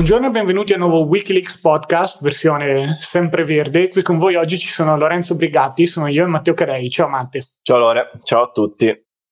Buongiorno e benvenuti al nuovo Wikileaks podcast, versione sempre verde. Qui con voi oggi ci sono Lorenzo Brigatti, sono io e Matteo Carei. Ciao Matte. Ciao Lore, ciao a tutti.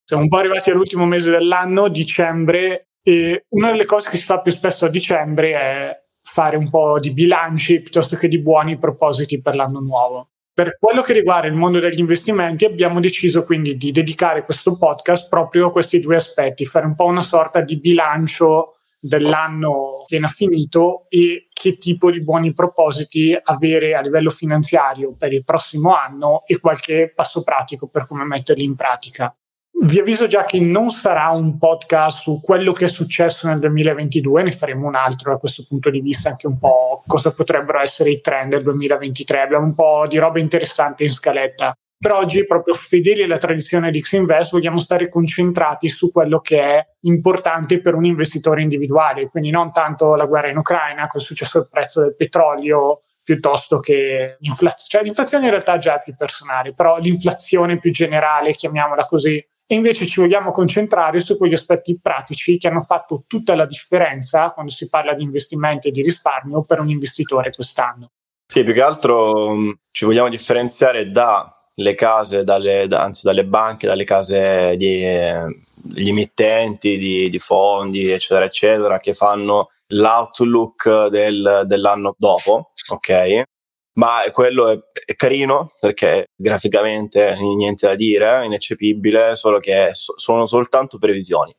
Siamo un po' arrivati all'ultimo mese dell'anno, dicembre, e una delle cose che si fa più spesso a dicembre è fare un po' di bilanci piuttosto che di buoni propositi per l'anno nuovo. Per quello che riguarda il mondo degli investimenti abbiamo deciso quindi di dedicare questo podcast proprio a questi due aspetti, fare un po' una sorta di bilancio dell'anno appena finito e che tipo di buoni propositi avere a livello finanziario per il prossimo anno e qualche passo pratico per come metterli in pratica. Vi avviso già che non sarà un podcast su quello che è successo nel 2022, ne faremo un altro da questo punto di vista, anche un po' cosa potrebbero essere i trend del 2023. Abbiamo un po' di roba interessante in scaletta. Per oggi, proprio fedeli alla tradizione di X-Invest, vogliamo stare concentrati su quello che è importante per un investitore individuale, quindi non tanto la guerra in Ucraina, cosa è successo al prezzo del petrolio, piuttosto che l'inflazione. Cioè, l'inflazione in realtà già è più personale, però l'inflazione più generale, chiamiamola così, e invece ci vogliamo concentrare su quegli aspetti pratici che hanno fatto tutta la differenza quando si parla di investimenti e di risparmio per un investitore quest'anno. Sì, più che altro ci vogliamo differenziare da le case, dalle, anzi dalle banche, dalle case degli emittenti di, di, fondi, eccetera, eccetera, che fanno l'outlook del, dell'anno dopo, ok? Ma quello è, è, carino perché graficamente niente da dire, ineccepibile, solo che so, sono soltanto previsioni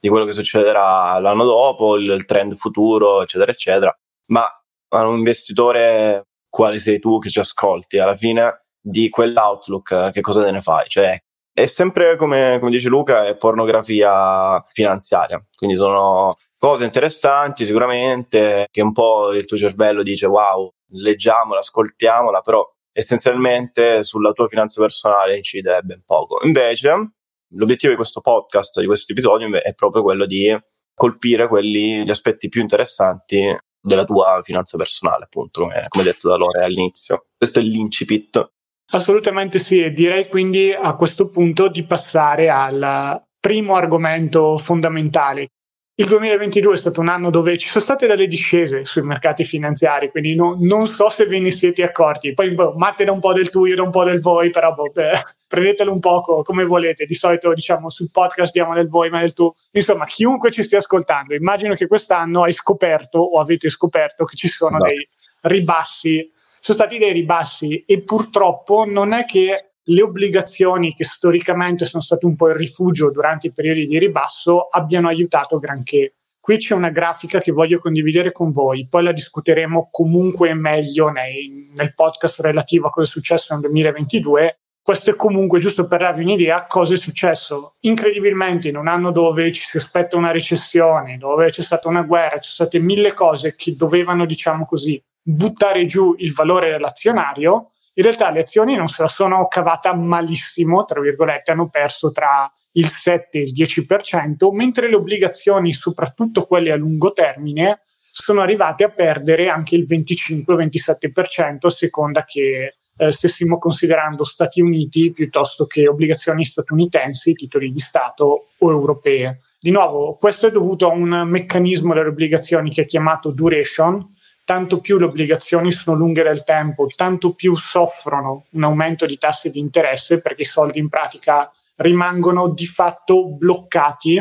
di quello che succederà l'anno dopo, il, il trend futuro, eccetera, eccetera. Ma a un investitore quale sei tu che ci ascolti, alla fine di quell'outlook, che cosa te ne fai? Cioè, è sempre come, come dice Luca, è pornografia finanziaria. Quindi sono cose interessanti sicuramente, che un po' il tuo cervello dice wow, leggiamola, ascoltiamola, però essenzialmente sulla tua finanza personale incide ben poco. Invece, l'obiettivo di questo podcast, di questo episodio, è proprio quello di colpire quelli, gli aspetti più interessanti della tua finanza personale, appunto, come, come detto da Lore all'inizio. Questo è l'incipit Assolutamente sì, e direi quindi a questo punto di passare al primo argomento fondamentale. Il 2022 è stato un anno dove ci sono state delle discese sui mercati finanziari, quindi no, non so se ve ne siete accorti. Poi boh, Matte da un po' del tu, io da un po' del voi, però boh, beh, prendetelo un po' come volete. Di solito diciamo sul podcast diamo del voi, ma del tu. Insomma, chiunque ci stia ascoltando, immagino che quest'anno hai scoperto o avete scoperto che ci sono no. dei ribassi sono stati dei ribassi e purtroppo non è che le obbligazioni che storicamente sono state un po' il rifugio durante i periodi di ribasso abbiano aiutato granché. Qui c'è una grafica che voglio condividere con voi, poi la discuteremo comunque meglio nei, nel podcast relativo a cosa è successo nel 2022. Questo è comunque giusto per darvi un'idea cosa è successo. Incredibilmente in un anno dove ci si aspetta una recessione, dove c'è stata una guerra, ci sono state mille cose che dovevano, diciamo così, buttare giù il valore dell'azionario, in realtà le azioni non se la sono cavata malissimo, tra virgolette, hanno perso tra il 7 e il 10%, mentre le obbligazioni, soprattutto quelle a lungo termine, sono arrivate a perdere anche il 25-27% a seconda che eh, stessimo considerando Stati Uniti piuttosto che obbligazioni statunitensi, titoli di Stato o europee. Di nuovo, questo è dovuto a un meccanismo delle obbligazioni che è chiamato duration, tanto più le obbligazioni sono lunghe nel tempo, tanto più soffrono un aumento di tassi di interesse perché i soldi in pratica rimangono di fatto bloccati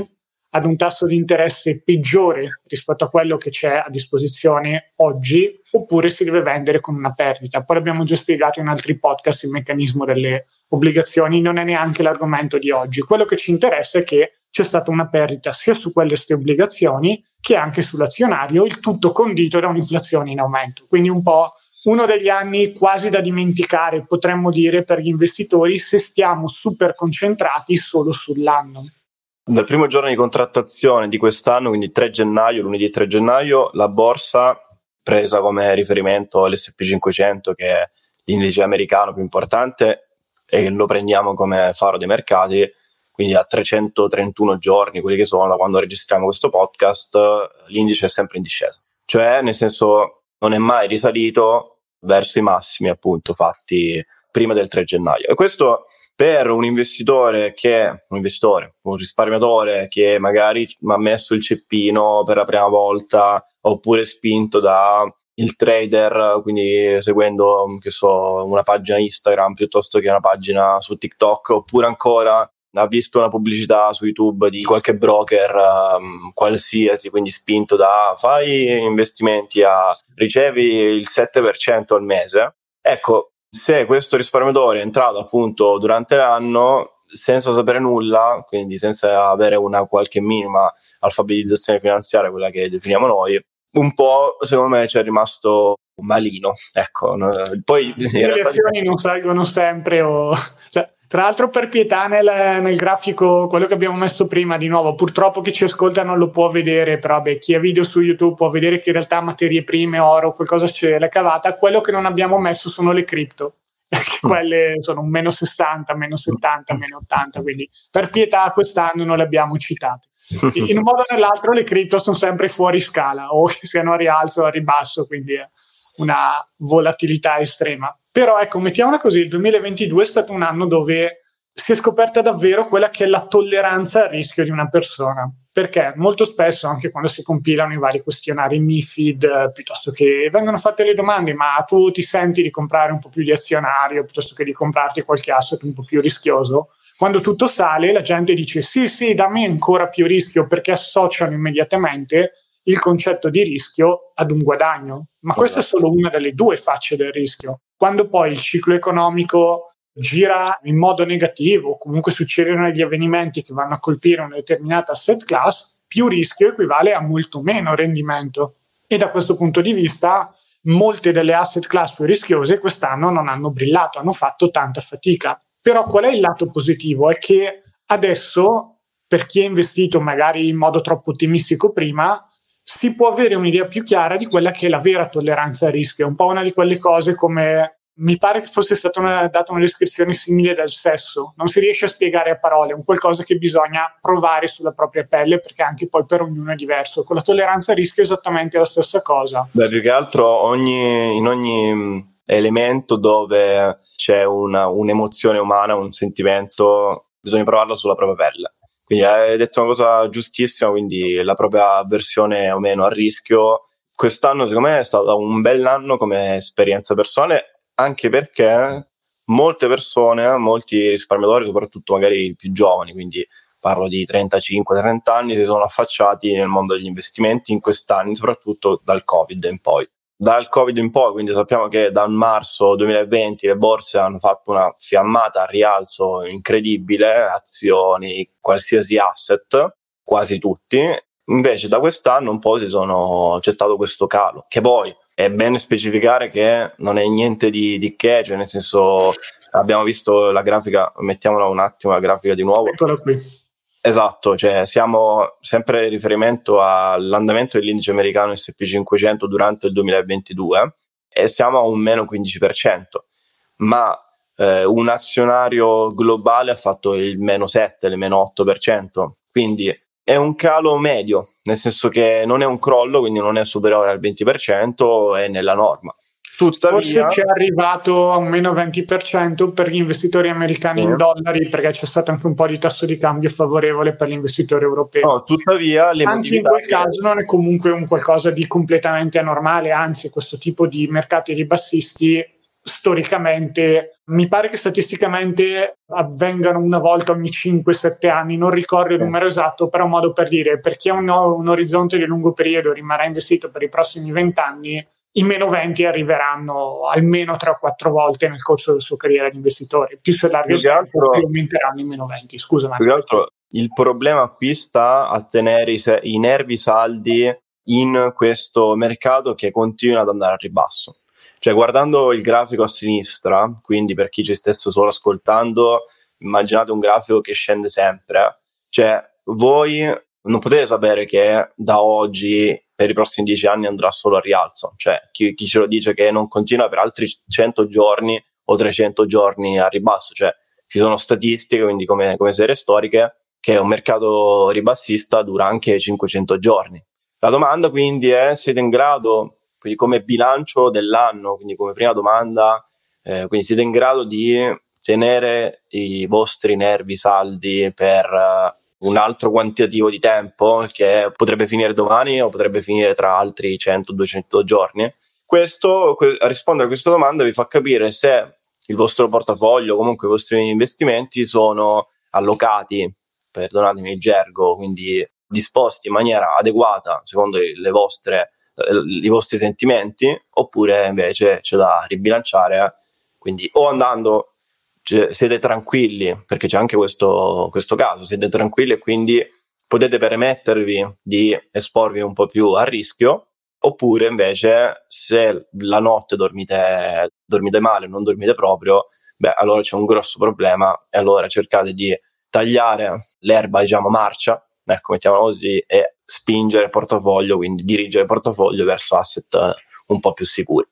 ad un tasso di interesse peggiore rispetto a quello che c'è a disposizione oggi, oppure si deve vendere con una perdita. Poi abbiamo già spiegato in altri podcast il meccanismo delle obbligazioni, non è neanche l'argomento di oggi. Quello che ci interessa è che c'è stata una perdita sia su queste obbligazioni che anche sull'azionario, il tutto condito da un'inflazione in aumento. Quindi un po' uno degli anni quasi da dimenticare, potremmo dire, per gli investitori se stiamo super concentrati solo sull'anno. Dal primo giorno di contrattazione di quest'anno, quindi 3 gennaio, lunedì 3 gennaio, la borsa presa come riferimento l'SP 500, che è l'indice americano più importante e lo prendiamo come faro dei mercati, quindi a 331 giorni, quelli che sono da quando registriamo questo podcast, l'indice è sempre in discesa. Cioè, nel senso, non è mai risalito verso i massimi appunto fatti prima del 3 gennaio. E questo per un investitore che, un investitore, un risparmiatore che magari ha messo il ceppino per la prima volta oppure spinto da il trader, quindi seguendo che so, una pagina Instagram piuttosto che una pagina su TikTok, oppure ancora ha visto una pubblicità su YouTube di qualche broker um, qualsiasi, quindi spinto da fai investimenti a ricevi il 7% al mese. Ecco, se questo risparmiatore è entrato appunto durante l'anno senza sapere nulla, quindi senza avere una qualche minima alfabetizzazione finanziaria, quella che definiamo noi, un po' secondo me ci è rimasto malino. Ecco, poi le azioni non salgono sempre o... Cioè, tra l'altro per pietà nel, nel, grafico, quello che abbiamo messo prima, di nuovo, purtroppo chi ci ascolta non lo può vedere, però beh, chi ha video su YouTube può vedere che in realtà materie prime, oro, qualcosa ce l'è cavata. Quello che non abbiamo messo sono le cripto, che mm. quelle sono un meno 60, meno 70, meno 80, quindi per pietà quest'anno non le abbiamo citate. In un modo o nell'altro le cripto sono sempre fuori scala, o che siano a rialzo o a ribasso, quindi è una volatilità estrema. Però ecco, mettiamola così, il 2022 è stato un anno dove si è scoperta davvero quella che è la tolleranza al rischio di una persona. Perché molto spesso, anche quando si compilano i vari questionari MIFID, eh, piuttosto che vengono fatte le domande, ma tu ti senti di comprare un po' più di azionario piuttosto che di comprarti qualche asset un po' più rischioso? Quando tutto sale, la gente dice sì, sì, dammi ancora più rischio perché associano immediatamente il concetto di rischio ad un guadagno. Ma questa è solo una delle due facce del rischio. Quando poi il ciclo economico gira in modo negativo, comunque succedono degli avvenimenti che vanno a colpire una determinata asset class, più rischio equivale a molto meno rendimento. E da questo punto di vista, molte delle asset class più rischiose quest'anno non hanno brillato, hanno fatto tanta fatica. Però qual è il lato positivo? È che adesso, per chi ha investito magari in modo troppo ottimistico prima, si può avere un'idea più chiara di quella che è la vera tolleranza al rischio. È un po' una di quelle cose come mi pare che fosse stata una, data una descrizione simile del sesso. Non si riesce a spiegare a parole, è un qualcosa che bisogna provare sulla propria pelle perché anche poi per ognuno è diverso. Con la tolleranza al rischio è esattamente la stessa cosa. Beh, più che altro ogni, in ogni mm, elemento dove c'è una, un'emozione umana, un sentimento, bisogna provarlo sulla propria pelle. Quindi hai detto una cosa giustissima, quindi la propria avversione o meno a rischio. Quest'anno secondo me è stato un bell'anno come esperienza personale, anche perché molte persone, molti risparmiatori, soprattutto magari più giovani, quindi parlo di 35-30 anni, si sono affacciati nel mondo degli investimenti in quest'anno, soprattutto dal Covid in poi dal Covid in poi, quindi sappiamo che da marzo 2020 le borse hanno fatto una fiammata a rialzo incredibile, azioni, qualsiasi asset, quasi tutti. Invece da quest'anno un po' sono, c'è stato questo calo, che poi è bene specificare che non è niente di, di che, cioè nel senso abbiamo visto la grafica, mettiamola un attimo la grafica di nuovo. Eccola qui Esatto, cioè siamo sempre in riferimento all'andamento dell'indice americano SP500 durante il 2022 e siamo a un meno 15%, ma eh, un azionario globale ha fatto il meno 7, il meno 8%, quindi è un calo medio, nel senso che non è un crollo, quindi non è superiore al 20%, è nella norma. Tuttavia, Forse ci è arrivato a un meno 20% per gli investitori americani in dollari perché c'è stato anche un po' di tasso di cambio favorevole per gli investitori europei. No, tuttavia, anche in quel caso non è comunque un qualcosa di completamente anormale, anzi questo tipo di mercati ribassisti storicamente mi pare che statisticamente avvengano una volta ogni 5-7 anni, non ricordo il numero esatto, però un modo per dire per chi ha un, un orizzonte di lungo periodo rimarrà investito per i prossimi 20 anni i meno 20 arriveranno almeno 3 o 4 volte nel corso della sua carriera di investitore. Più si allarga il tempo, più aumenteranno i meno 20. Scusa, Marco. Il problema qui sta a tenere i, se- i nervi saldi in questo mercato che continua ad andare a ribasso. Cioè, guardando il grafico a sinistra, quindi per chi ci stesse solo ascoltando, immaginate un grafico che scende sempre. Cioè, voi non potete sapere che da oggi per i prossimi dieci anni andrà solo a rialzo. Cioè, chi, chi, ce lo dice che non continua per altri 100 giorni o 300 giorni a ribasso. Cioè, ci sono statistiche, quindi come, come serie storiche, che un mercato ribassista dura anche 500 giorni. La domanda quindi è, siete in grado, quindi come bilancio dell'anno, quindi come prima domanda, eh, quindi siete in grado di tenere i vostri nervi saldi per un altro quantitativo di tempo che potrebbe finire domani o potrebbe finire tra altri 100-200 giorni. Questo, que- a rispondere a questa domanda vi fa capire se il vostro portafoglio, comunque i vostri investimenti sono allocati, perdonatemi il gergo, quindi disposti in maniera adeguata secondo le vostre, eh, i vostri sentimenti, oppure invece c'è da ribilanciare, quindi o andando, cioè, siete tranquilli, perché c'è anche questo, questo caso, siete tranquilli e quindi potete permettervi di esporvi un po' più a rischio, oppure invece se la notte dormite, dormite male, non dormite proprio, beh allora c'è un grosso problema e allora cercate di tagliare l'erba, diciamo, marcia, ecco, mettiamola così, e spingere il portafoglio, quindi dirigere il portafoglio verso asset un po' più sicuri.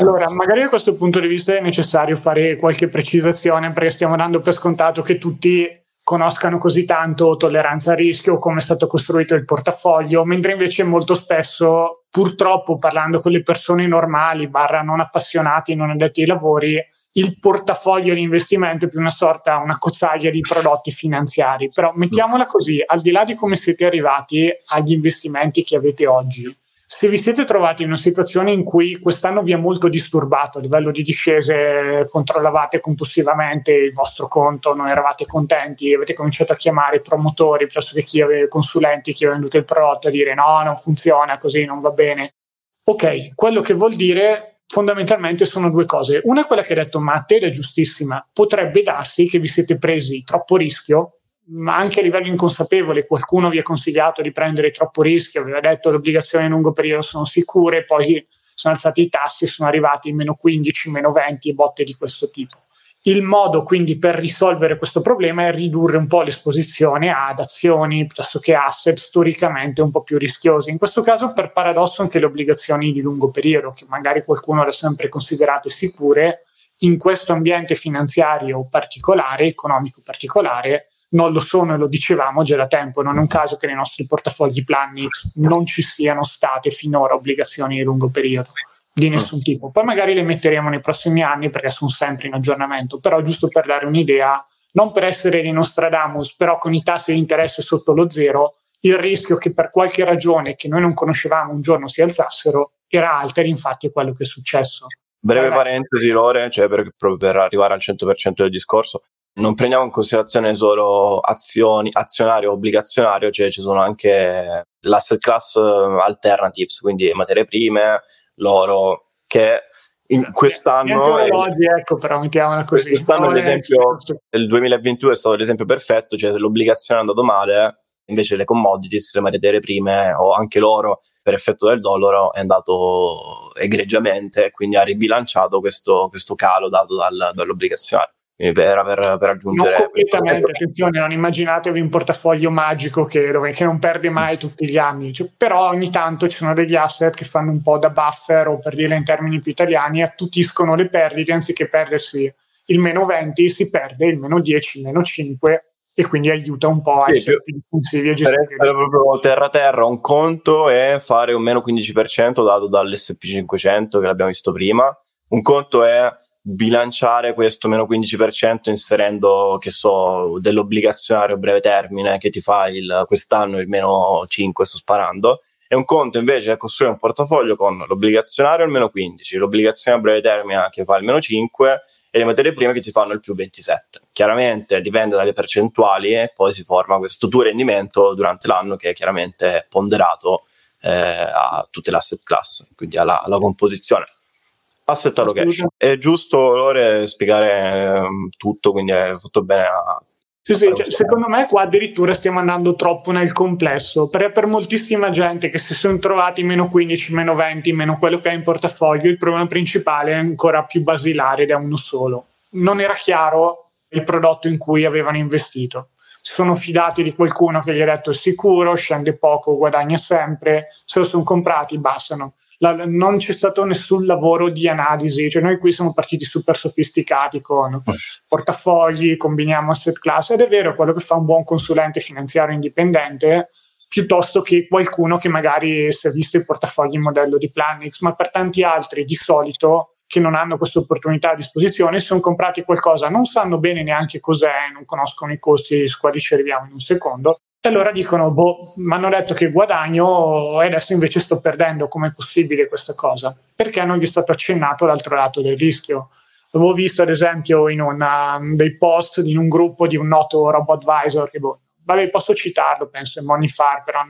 Allora, magari da questo punto di vista è necessario fare qualche precisazione perché stiamo dando per scontato che tutti conoscano così tanto tolleranza a rischio, come è stato costruito il portafoglio, mentre invece molto spesso, purtroppo parlando con le persone normali, barra non appassionati, non addetti ai lavori, il portafoglio di investimento è più una sorta, una cozzaglia di prodotti finanziari. Però mettiamola così, al di là di come siete arrivati agli investimenti che avete oggi, se vi siete trovati in una situazione in cui quest'anno vi è molto disturbato a livello di discese, controllavate compulsivamente il vostro conto, non eravate contenti, avete cominciato a chiamare i promotori piuttosto che chi aveva consulenti, chi aveva venduto il prodotto a dire no, non funziona così, non va bene. Ok, quello che vuol dire fondamentalmente sono due cose. Una è quella che ha detto Matte ed è giustissima. Potrebbe darsi che vi siete presi troppo rischio, ma anche a livello inconsapevole qualcuno vi ha consigliato di prendere troppo rischio, aveva detto che le obbligazioni a lungo periodo sono sicure, poi sono alzati i tassi, sono arrivati in meno 15, meno 20 e botte di questo tipo. Il modo quindi per risolvere questo problema è ridurre un po' l'esposizione ad azioni piuttosto che asset storicamente un po' più rischiosi. In questo caso, per paradosso, anche le obbligazioni di lungo periodo, che magari qualcuno le ha sempre considerate sicure, in questo ambiente finanziario particolare, economico particolare, non lo sono e lo dicevamo già da tempo. Non è un caso che nei nostri portafogli Plannix non ci siano state finora obbligazioni di lungo periodo di nessun tipo. Poi magari le metteremo nei prossimi anni perché sono sempre in aggiornamento, però giusto per dare un'idea, non per essere di Nostradamus, però con i tassi di interesse sotto lo zero, il rischio che per qualche ragione che noi non conoscevamo un giorno si alzassero era alto ed infatti è quello che è successo. Breve parentesi, Lore, cioè per, per arrivare al 100% del discorso, non prendiamo in considerazione solo azioni, azionario o obbligazionario, cioè ci sono anche l'asset class alternatives, quindi materie prime, l'oro, che in quest'anno orologi, ecco però mettiamola così. quest'anno ad esempio il 2022 è stato l'esempio perfetto cioè l'obbligazione è andata male invece le commodities le materie prime o anche l'oro per effetto del dollaro è andato egregiamente quindi ha ribilanciato questo, questo calo dato dal, per, per, per aggiungere. Non completamente, attenzione, non immaginatevi un portafoglio magico che, dove, che non perde mai tutti gli anni, cioè, però ogni tanto ci sono degli asset che fanno un po' da buffer o per dire in termini più italiani, attutiscono le perdite anziché perdersi il meno 20 si perde il meno 10, il meno 5 e quindi aiuta un po' a sì, essere più diffusivi a gestire. proprio terra terra, un conto è fare un meno 15% dato dall'SP500 che l'abbiamo visto prima, un conto è bilanciare questo meno 15% inserendo, che so, dell'obbligazionario a breve termine che ti fa il, quest'anno il meno 5, sto sparando, e un conto invece è costruire un portafoglio con l'obbligazionario al meno 15, l'obbligazione a breve termine che fa il meno 5 e le materie prime che ti fanno il più 27. Chiaramente dipende dalle percentuali e poi si forma questo tuo rendimento durante l'anno che è chiaramente ponderato eh, a tutte le asset class, quindi alla, alla composizione. Asset allocation. È giusto Lore spiegare um, tutto, quindi hai fatto bene a sì, sì, cioè, secondo me qua addirittura stiamo andando troppo nel complesso, perché per moltissima gente che si sono trovati meno 15, meno 20, meno quello che ha in portafoglio, il problema principale è ancora più basilare ed è uno solo. Non era chiaro il prodotto in cui avevano investito. Si sono fidati di qualcuno che gli ha detto è sicuro, scende poco, guadagna sempre, se lo sono comprati, bastano la, non c'è stato nessun lavoro di analisi, cioè noi qui siamo partiti super sofisticati con mm. portafogli, combiniamo asset class ed è vero quello che fa un buon consulente finanziario indipendente piuttosto che qualcuno che magari si è visto i portafogli in modello di Planix, ma per tanti altri di solito che non hanno questa opportunità a disposizione, si sono comprati qualcosa, non sanno bene neanche cos'è, non conoscono i costi, su quali ci arriviamo in un secondo, e allora dicono, boh, mi hanno detto che guadagno e adesso invece sto perdendo, com'è possibile questa cosa? Perché non gli è stato accennato l'altro lato del rischio. Avevo visto ad esempio in una, dei post in un gruppo di un noto robot advisor che, boh, vabbè, posso citarlo, penso, è Moneyfar, però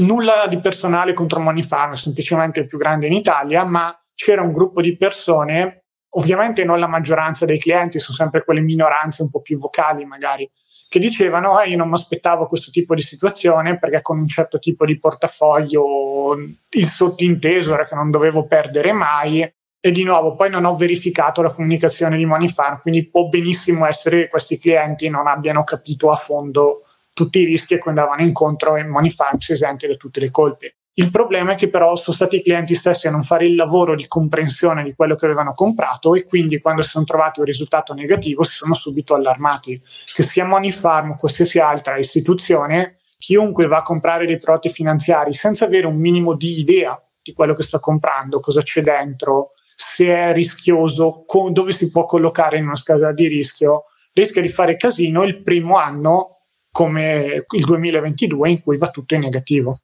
nulla di personale contro Moneyfarm, è semplicemente il più grande in Italia, ma c'era un gruppo di persone, ovviamente non la maggioranza dei clienti, sono sempre quelle minoranze un po' più vocali magari, che dicevano eh, io non mi aspettavo questo tipo di situazione perché con un certo tipo di portafoglio il sottinteso era che non dovevo perdere mai e di nuovo poi non ho verificato la comunicazione di Money Farm, quindi può benissimo essere che questi clienti non abbiano capito a fondo tutti i rischi a cui andavano incontro e Money Farm si esente da tutte le colpe. Il problema è che però sono stati i clienti stessi a non fare il lavoro di comprensione di quello che avevano comprato e quindi quando si sono trovati un risultato negativo si sono subito allarmati. Che sia Money Farm o qualsiasi altra istituzione, chiunque va a comprare dei prodotti finanziari senza avere un minimo di idea di quello che sta comprando, cosa c'è dentro, se è rischioso, co- dove si può collocare in una scala di rischio, rischia di fare casino il primo anno come il 2022 in cui va tutto in negativo.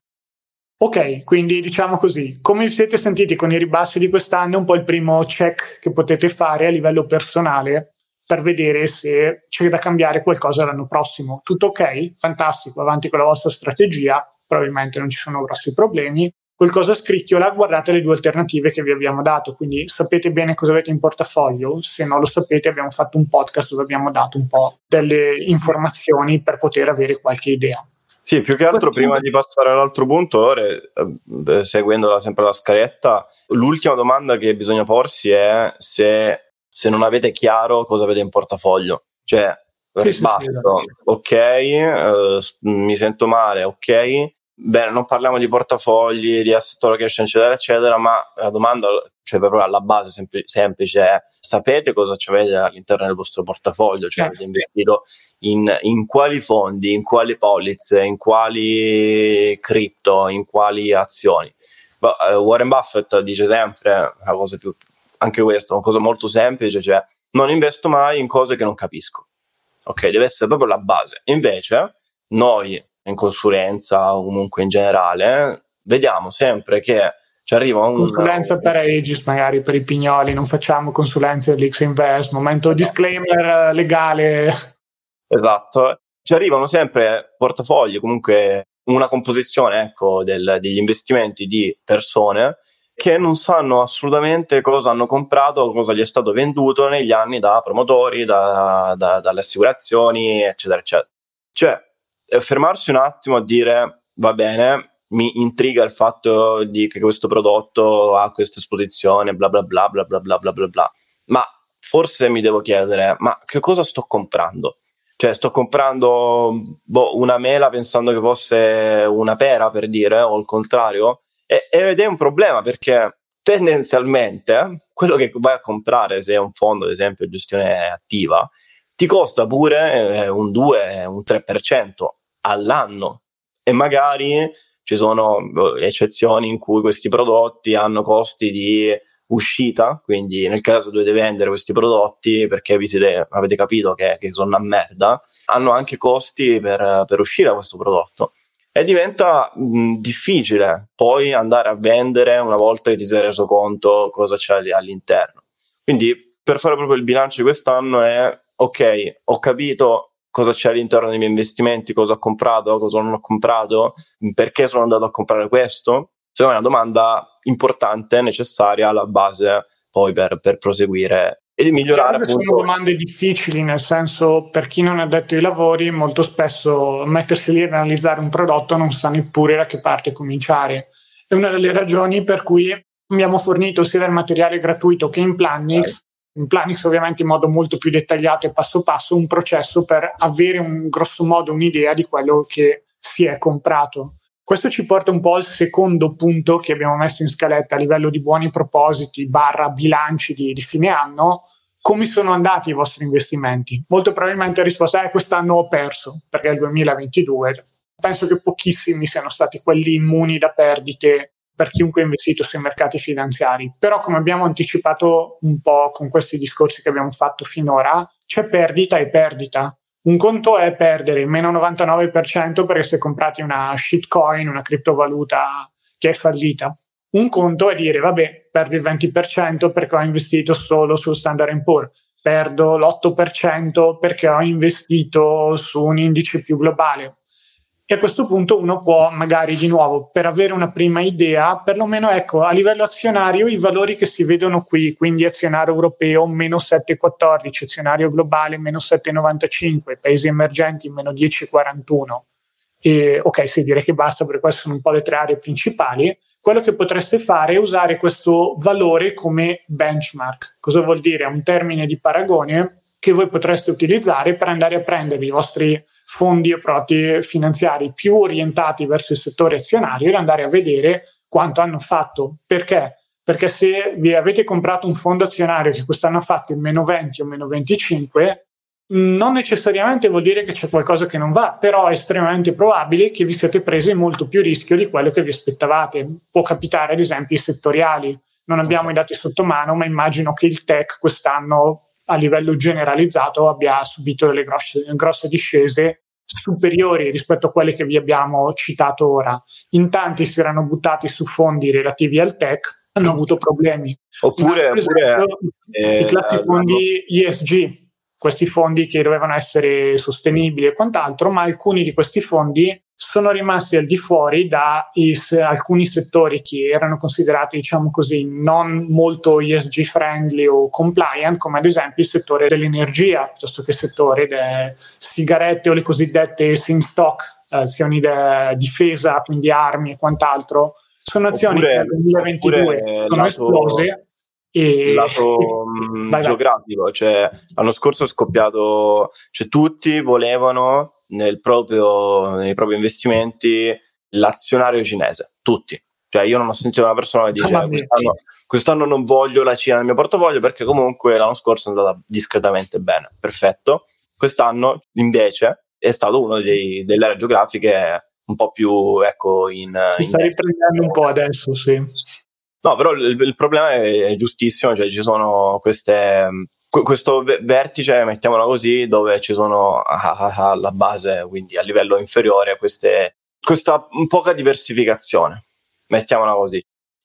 Ok, quindi diciamo così, come vi siete sentiti con i ribassi di quest'anno, un po' il primo check che potete fare a livello personale per vedere se c'è da cambiare qualcosa l'anno prossimo. Tutto ok? Fantastico, avanti con la vostra strategia, probabilmente non ci sono grossi problemi. Qualcosa scricchiola, guardate le due alternative che vi abbiamo dato, quindi sapete bene cosa avete in portafoglio, se non lo sapete abbiamo fatto un podcast dove abbiamo dato un po' delle informazioni per poter avere qualche idea. Sì, più che altro prima di passare all'altro punto, ora, eh, seguendo sempre la scaletta, l'ultima domanda che bisogna porsi è se, se non avete chiaro cosa avete in portafoglio. Cioè, sì, ok, eh, mi sento male, ok, bene, non parliamo di portafogli, di asset allocation, eccetera, eccetera, ma la domanda cioè proprio alla base sempl- semplice è sapete cosa avete all'interno del vostro portafoglio, cioè avete certo. investito in, in, quali fondi, in quali polizze, in quali cripto, in quali azioni. Uh, Warren Buffett dice sempre una cosa più, anche questa, una cosa molto semplice, cioè non investo mai in cose che non capisco. Ok, deve essere proprio la base. Invece, noi in consulenza o comunque in generale, vediamo sempre che ci arriva un... Consulenza per Aegis, magari per i pignoli, non facciamo consulenze dell'X Invest, momento disclaimer legale. Esatto, ci arrivano sempre portafogli, comunque una composizione ecco, del, degli investimenti di persone che non sanno assolutamente cosa hanno comprato, cosa gli è stato venduto negli anni da promotori, da, da, dalle assicurazioni, eccetera, eccetera. Cioè, fermarsi un attimo a dire, va bene, mi intriga il fatto di che questo prodotto ha questa esposizione, bla bla bla bla bla bla bla bla bla. Ma forse mi devo chiedere, ma che cosa sto comprando? Cioè, sto comprando boh, una mela pensando che fosse una pera, per dire, o il contrario? E, ed è un problema perché tendenzialmente quello che vai a comprare, se è un fondo, ad esempio, gestione attiva, ti costa pure eh, un 2, un 3% all'anno e magari ci sono boh, eccezioni in cui questi prodotti hanno costi di uscita, quindi nel caso dovete vendere questi prodotti perché vi siete, avete capito che, che sono una merda, hanno anche costi per, per uscire da questo prodotto. E diventa mh, difficile poi andare a vendere una volta che ti sei reso conto cosa c'è all'interno. Quindi per fare proprio il bilancio di quest'anno è ok, ho capito cosa c'è all'interno dei miei investimenti, cosa ho comprato, cosa non ho comprato, perché sono andato a comprare questo? Secondo me è una domanda importante, necessaria alla base poi per, per proseguire e migliorare. Appunto. Sono domande difficili, nel senso per chi non ha detto i lavori, molto spesso mettersi lì ad analizzare un prodotto non sa neppure da che parte cominciare. È una delle ragioni per cui abbiamo fornito sia del materiale gratuito che in Planix in Planix ovviamente in modo molto più dettagliato e passo passo un processo per avere un grosso modo un'idea di quello che si è comprato. Questo ci porta un po' al secondo punto che abbiamo messo in scaletta a livello di buoni propositi barra bilanci di, di fine anno. Come sono andati i vostri investimenti? Molto probabilmente la risposta è quest'anno ho perso perché è il 2022. Penso che pochissimi siano stati quelli immuni da perdite per chiunque ha investito sui mercati finanziari. Però come abbiamo anticipato un po' con questi discorsi che abbiamo fatto finora, c'è perdita e perdita. Un conto è perdere il meno 99% perché è comprati una shitcoin, una criptovaluta che è fallita. Un conto è dire, vabbè, perdo il 20% perché ho investito solo su Standard Poor's perdo l'8% perché ho investito su un indice più globale. E a questo punto uno può magari di nuovo, per avere una prima idea, perlomeno ecco, a livello azionario i valori che si vedono qui, quindi azionario europeo meno 7,14, azionario globale meno 7,95, paesi emergenti meno 10,41. E, ok, sì, direi che basta perché queste sono un po' le tre aree principali quello che potreste fare è usare questo valore come benchmark. Cosa vuol dire? È un termine di paragone che voi potreste utilizzare per andare a prendere i vostri fondi e prodotti finanziari più orientati verso il settore azionario e andare a vedere quanto hanno fatto. Perché? Perché se vi avete comprato un fondo azionario che quest'anno ha fatto il meno 20 o meno 25, non necessariamente vuol dire che c'è qualcosa che non va, però è estremamente probabile che vi siate presi molto più rischio di quello che vi aspettavate. Può capitare ad esempio i settoriali. Non abbiamo i dati sotto mano, ma immagino che il tech quest'anno a livello generalizzato abbia subito delle grosse, grosse discese superiori rispetto a quelle che vi abbiamo citato ora. In tanti si erano buttati su fondi relativi al tech, hanno avuto problemi. Oppure, oppure eh, i classici fondi ESG, questi fondi che dovevano essere sostenibili e quant'altro, ma alcuni di questi fondi sono rimasti al di fuori da is, alcuni settori che erano considerati, diciamo così, non molto ESG friendly o compliant, come ad esempio il settore dell'energia, piuttosto che il settore delle sigarette o le cosiddette sin stock, eh, azioni di difesa, quindi armi e quant'altro. Sono azioni oppure, che nel 2022 sono esplose e... il lato mm, vai, geografico, vai. cioè l'anno scorso è scoppiato, cioè tutti volevano nel proprio, nei propri investimenti l'azionario cinese, tutti. Cioè io non ho sentito una persona che dice quest'anno, quest'anno, non voglio la Cina nel mio portafoglio perché comunque l'anno scorso è andata discretamente bene, perfetto. Quest'anno invece è stato uno dei, delle aree geografiche un po' più ecco in... Si sta riprendendo un po' adesso, sì. No, però il, il problema è, è, giustissimo, cioè ci sono queste, questo vertice, mettiamolo così, dove ci sono alla base, quindi a livello inferiore, queste, questa poca diversificazione, mettiamola così.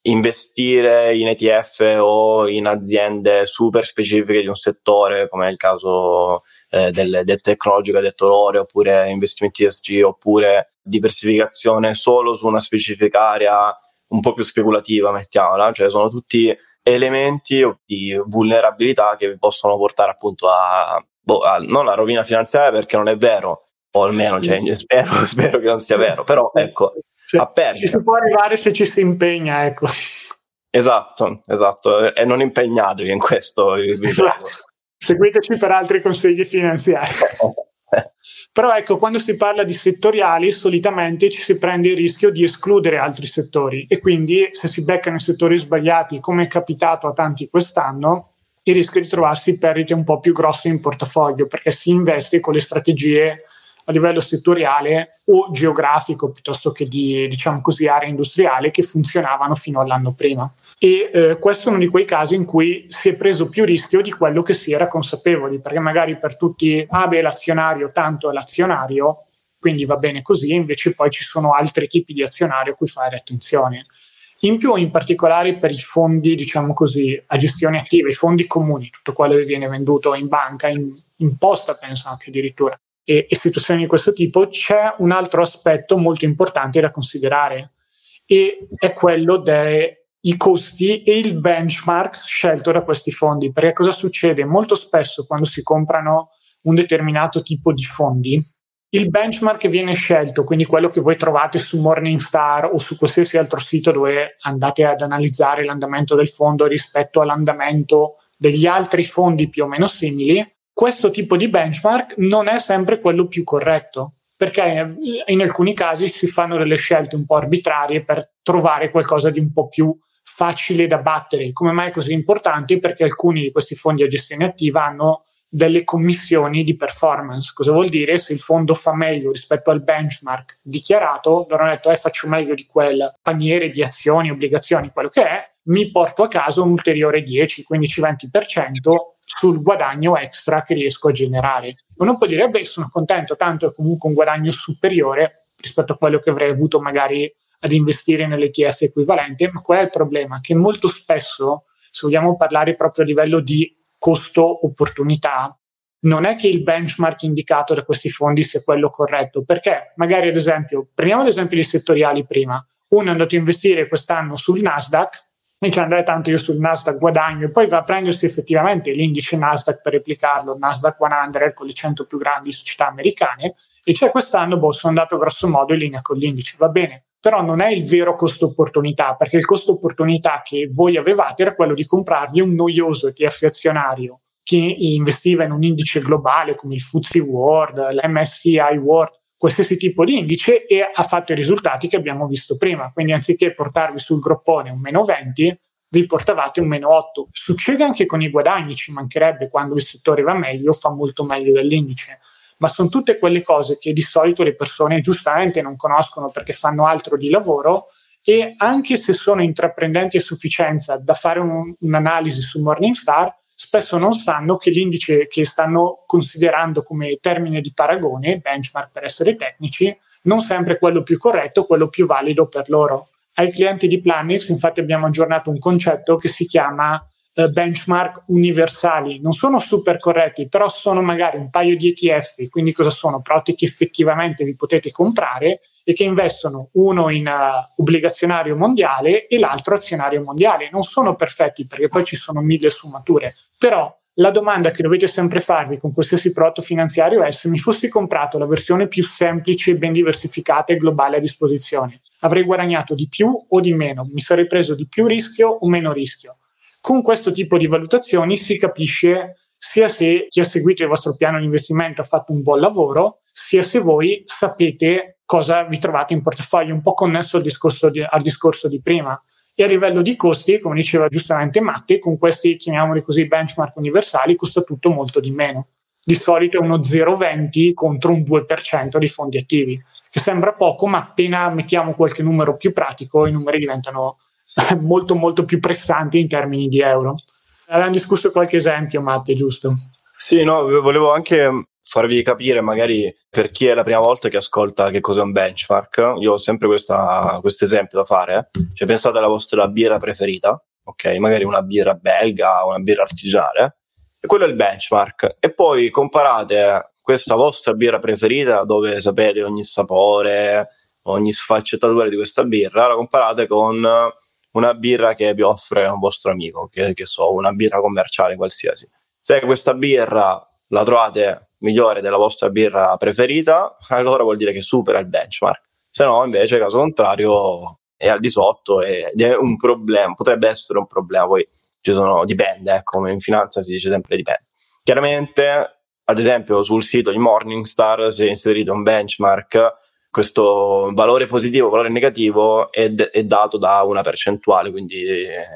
Investire in ETF o in aziende super specifiche di un settore, come è il caso eh, del, del tecnologico detto loro, oppure investimenti ESG, oppure diversificazione solo su una specifica area un po' più speculativa, mettiamola, cioè sono tutti elementi di vulnerabilità che possono portare appunto a, boh, a non la rovina finanziaria perché non è vero, o almeno cioè, spero, spero, che non sia vero, però ecco, cioè, a perdita. Ci si può arrivare se ci si impegna, ecco. Esatto, esatto, e non impegnatevi in questo. Esatto. Seguiteci per altri consigli finanziari. Però ecco, quando si parla di settoriali, solitamente ci si prende il rischio di escludere altri settori. E quindi se si beccano i settori sbagliati, come è capitato a tanti quest'anno, il rischio di trovarsi perdite un po' più grosse in portafoglio perché si investe con le strategie a livello settoriale o geografico piuttosto che di, diciamo così, area industriale che funzionavano fino all'anno prima e eh, questo è uno di quei casi in cui si è preso più rischio di quello che si era consapevoli, perché magari per tutti, ah beh, l'azionario tanto è l'azionario, quindi va bene così, invece poi ci sono altri tipi di azionario a cui fare attenzione. In più, in particolare per i fondi, diciamo così, a gestione attiva, i fondi comuni, tutto quello che viene venduto in banca, in, in posta, penso anche addirittura, e istituzioni di questo tipo, c'è un altro aspetto molto importante da considerare e è quello dei i costi e il benchmark scelto da questi fondi. Perché cosa succede? Molto spesso quando si comprano un determinato tipo di fondi, il benchmark viene scelto, quindi quello che voi trovate su Morningstar o su qualsiasi altro sito dove andate ad analizzare l'andamento del fondo rispetto all'andamento degli altri fondi più o meno simili, questo tipo di benchmark non è sempre quello più corretto perché in alcuni casi si fanno delle scelte un po' arbitrarie per trovare qualcosa di un po' più facile da battere. Come mai è così importante? Perché alcuni di questi fondi a gestione attiva hanno delle commissioni di performance. Cosa vuol dire? Se il fondo fa meglio rispetto al benchmark dichiarato, loro hanno detto eh, faccio meglio di quel paniere di azioni, obbligazioni, quello che è, mi porto a casa un ulteriore 10, 15-20% sul guadagno extra che riesco a generare. Uno può dire, beh, sono contento, tanto è comunque un guadagno superiore rispetto a quello che avrei avuto magari ad investire nell'ETF equivalente, ma qual è il problema? Che molto spesso, se vogliamo parlare proprio a livello di costo-opportunità, non è che il benchmark indicato da questi fondi sia quello corretto, perché magari ad esempio, prendiamo l'esempio dei settoriali prima, uno è andato a investire quest'anno sul Nasdaq, dice andare tanto io sul Nasdaq guadagno e poi va a prendersi effettivamente l'indice Nasdaq per replicarlo, Nasdaq 100 con le 100 più grandi società americane e cioè quest'anno boh, sono andato grosso modo in linea con l'indice, va bene, però non è il vero costo opportunità, perché il costo opportunità che voi avevate era quello di comprarvi un noioso ETF azionario che investiva in un indice globale come il FTSE World, l'MSCI World, qualsiasi tipo di indice e ha fatto i risultati che abbiamo visto prima. Quindi anziché portarvi sul groppone un meno 20, vi portavate un meno 8. Succede anche con i guadagni, ci mancherebbe quando il settore va meglio, fa molto meglio dell'indice ma sono tutte quelle cose che di solito le persone giustamente non conoscono perché fanno altro di lavoro e anche se sono intraprendenti a sufficienza da fare un, un'analisi su Morningstar, spesso non sanno che l'indice che stanno considerando come termine di paragone, benchmark per essere tecnici, non sempre quello più corretto, quello più valido per loro. Ai clienti di Planix infatti abbiamo aggiornato un concetto che si chiama eh, benchmark universali, non sono super corretti, però sono magari un paio di ETF, quindi cosa sono? Prodotti che effettivamente vi potete comprare e che investono uno in uh, obbligazionario mondiale e l'altro azionario mondiale. Non sono perfetti perché poi ci sono mille sfumature, però la domanda che dovete sempre farvi con qualsiasi prodotto finanziario è se mi fossi comprato la versione più semplice, ben diversificata e globale a disposizione, avrei guadagnato di più o di meno? Mi sarei preso di più rischio o meno rischio? Con questo tipo di valutazioni si capisce sia se chi ha seguito il vostro piano di investimento ha fatto un buon lavoro, sia se voi sapete cosa vi trovate in portafoglio, un po' connesso al discorso di, al discorso di prima. E a livello di costi, come diceva giustamente Matti, con questi, chiamiamoli così, benchmark universali, costa tutto molto di meno. Di solito è uno 0,20 contro un 2% di fondi attivi, che sembra poco, ma appena mettiamo qualche numero più pratico, i numeri diventano molto molto più pressanti in termini di euro. Avevamo discusso qualche esempio, Matti, giusto? Sì, no, volevo anche farvi capire magari per chi è la prima volta che ascolta che cos'è un benchmark. Io ho sempre questo esempio da fare. Cioè, pensate alla vostra birra preferita, ok? Magari una birra belga, una birra artigianale. E quello è il benchmark. E poi comparate questa vostra birra preferita, dove sapete ogni sapore, ogni sfaccettatura di questa birra, la comparate con una birra che vi offre un vostro amico, che, che so, una birra commerciale qualsiasi. Se questa birra la trovate migliore della vostra birra preferita, allora vuol dire che supera il benchmark. Se no, invece, caso contrario, è al di sotto ed è un problema, potrebbe essere un problema. Poi ci sono, dipende, ecco, come in finanza si dice sempre dipende. Chiaramente, ad esempio, sul sito di Morningstar, se inserite un benchmark, questo valore positivo, valore negativo è, d- è, dato da una percentuale, quindi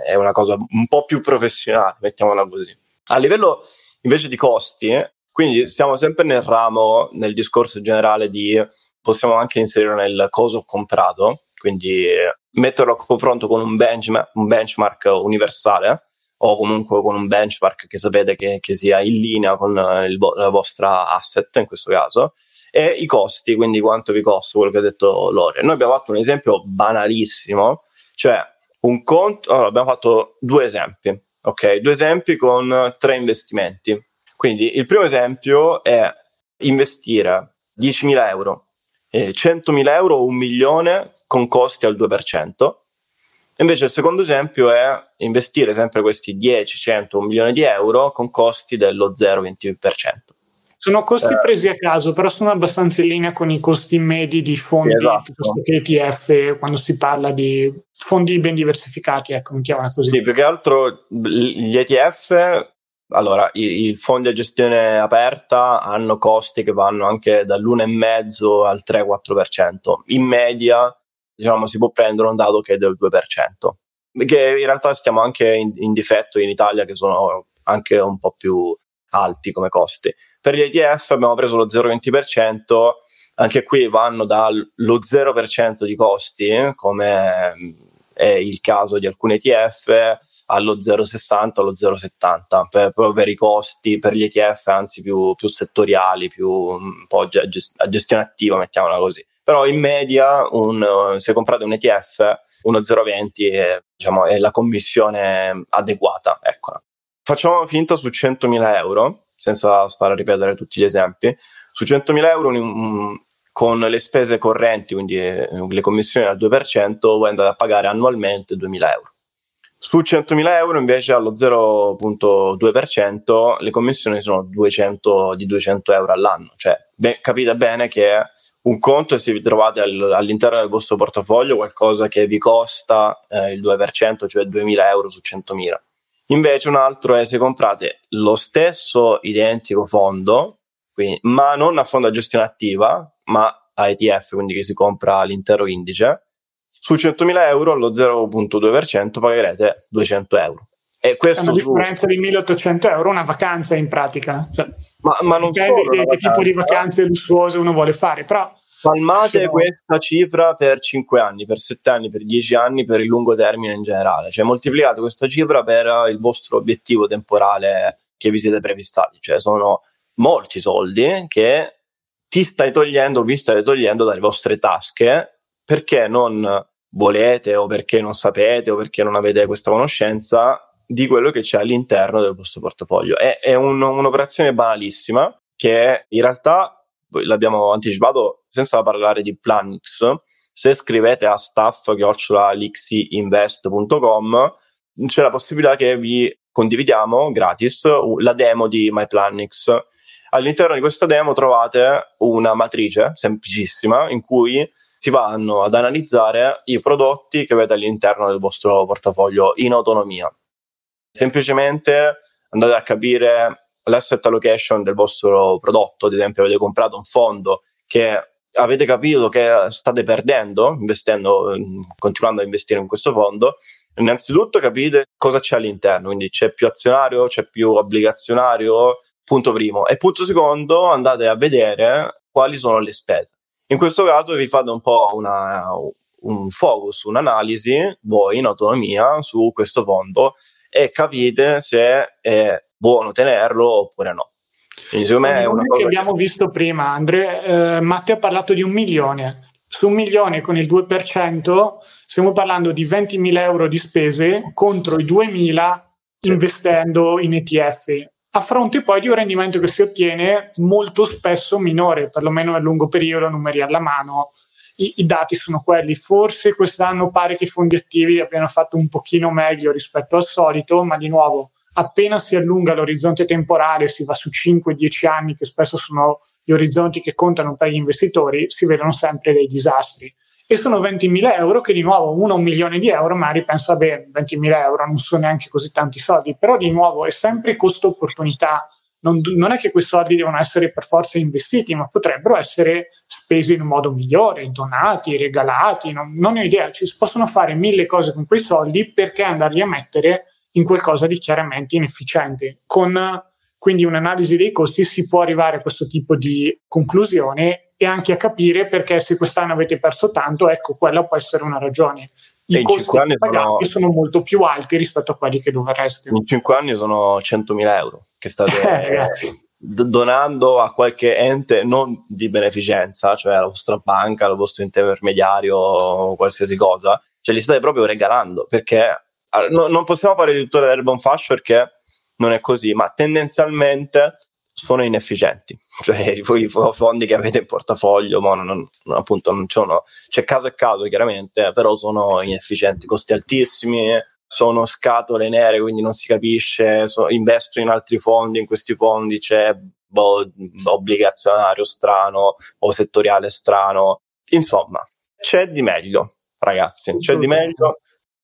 è una cosa un po' più professionale, mettiamola così. A livello invece di costi, quindi stiamo sempre nel ramo, nel discorso generale di possiamo anche inserire nel coso comprato, quindi metterlo a confronto con un benchmark, un benchmark universale o comunque con un benchmark che sapete che, che sia in linea con il, la vostra asset in questo caso e i costi, quindi quanto vi costa quello che ha detto Lore. Noi abbiamo fatto un esempio banalissimo, cioè un conto, allora abbiamo fatto due esempi, ok? Due esempi con tre investimenti. Quindi il primo esempio è investire 10.000 euro, eh, 100.000 euro o un milione con costi al 2%. Invece il secondo esempio è investire sempre questi 10, 100, un milione di euro con costi dello 0,20%. Sono costi eh. presi a caso, però sono abbastanza in linea con i costi medi di fondi esatto. piuttosto che ETF quando si parla di fondi ben diversificati, ecco, mettiamola così. Sì, più che altro gli ETF, allora, i, i fondi a gestione aperta hanno costi che vanno anche dall'1,5 al 3-4%. In media, diciamo, si può prendere un dato che è del 2%. Che in realtà stiamo anche in, in difetto in Italia, che sono anche un po' più alti come costi. Per gli ETF abbiamo preso lo 0,20%, anche qui vanno dallo 0% di costi, come è il caso di alcuni ETF, allo 0,60 allo 0,70 per, proprio per i costi per gli ETF anzi più, più settoriali più un po' a, gestione attiva mettiamola così però in media un, se comprate un ETF 1,020 è, diciamo, è la commissione adeguata ecco. facciamo finta su 100.000 euro senza stare a ripetere tutti gli esempi su 100.000 euro un, con le spese correnti, quindi eh, le commissioni al 2%, voi andate a pagare annualmente 2.000 euro. Su 100.000 euro invece allo 0.2% le commissioni sono 200, di 200 euro all'anno, cioè beh, capite bene che un conto è se vi trovate al, all'interno del vostro portafoglio qualcosa che vi costa eh, il 2%, cioè 2.000 euro su 100.000. Invece un altro è se comprate lo stesso identico fondo, quindi, ma non a fondo a gestione attiva, ma a ETF, quindi che si compra l'intero indice, su 100.000 euro allo 0.2% pagherete 200 euro. E questo è una differenza su... di 1800 euro, una vacanza in pratica. Cioè, ma, ma, non dipende solo che, che tipo di vacanze lussuose uno vuole fare, però... Palmate no. questa cifra per 5 anni, per 7 anni, per 10 anni, per il lungo termine in generale. Cioè moltiplicate questa cifra per il vostro obiettivo temporale che vi siete prefissati. Cioè sono molti soldi che ti stai togliendo, vi state togliendo dalle vostre tasche perché non volete o perché non sapete o perché non avete questa conoscenza di quello che c'è all'interno del vostro portafoglio. È, è un, un'operazione banalissima che in realtà, l'abbiamo anticipato senza parlare di Planix, se scrivete a staff.lixiinvest.com c'è la possibilità che vi condividiamo gratis la demo di MyPlanix. All'interno di questa demo trovate una matrice semplicissima in cui si vanno ad analizzare i prodotti che avete all'interno del vostro portafoglio in autonomia. Semplicemente andate a capire l'asset allocation del vostro prodotto, ad esempio avete comprato un fondo che avete capito che state perdendo investendo, continuando a investire in questo fondo, innanzitutto capite cosa c'è all'interno, quindi c'è più azionario, c'è più obbligazionario, punto primo. E punto secondo, andate a vedere quali sono le spese. In questo caso vi fate un po' una, un focus, un'analisi, voi in autonomia, su questo fondo e capite se è buono tenerlo oppure no. Quindi secondo me è una cosa che abbiamo visto prima, Andrea, eh, Matteo ha parlato di un milione. Su un milione con il 2% stiamo parlando di 20.000 euro di spese contro i 2.000 sì. investendo in ETF a fronte poi di un rendimento che si ottiene molto spesso minore, perlomeno nel lungo periodo, numeri alla mano. I, I, dati sono quelli. Forse quest'anno pare che i fondi attivi abbiano fatto un pochino meglio rispetto al solito, ma di nuovo, appena si allunga l'orizzonte temporale, si va su 5-10 anni, che spesso sono gli orizzonti che contano per gli investitori, si vedono sempre dei disastri. E sono 20.000 euro che di nuovo uno un milione di euro magari pensa beh 20.000 euro non sono neanche così tanti soldi. Però di nuovo è sempre costo opportunità. Non, non, è che quei soldi devono essere per forza investiti ma potrebbero essere spesi in un modo migliore donati, regalati non, non ho idea. Ci si possono fare mille cose con quei soldi perché andarli a mettere in qualcosa di chiaramente inefficiente con quindi un'analisi dei costi si può arrivare a questo tipo di conclusione e anche a capire perché se quest'anno avete perso tanto, ecco, quella può essere una ragione. I costi pagati sono... sono... molto più alti rispetto a quelli che dovreste. In 5 anni sono 100.000 euro che state eh, donando a qualche ente non di beneficenza, cioè alla vostra banca, al vostro intermediario o qualsiasi cosa, cioè li state proprio regalando perché no, non possiamo fare di tutto l'erba un fascio perché non è così, ma tendenzialmente sono inefficienti. Cioè, i fondi che avete in portafoglio, non, non, appunto, non sono, c'è caso e caso chiaramente, però sono inefficienti, costi altissimi, sono scatole nere, quindi non si capisce, so, investo in altri fondi, in questi fondi c'è boh, obbligazionario strano o settoriale strano. Insomma, c'è di meglio, ragazzi, c'è di meglio,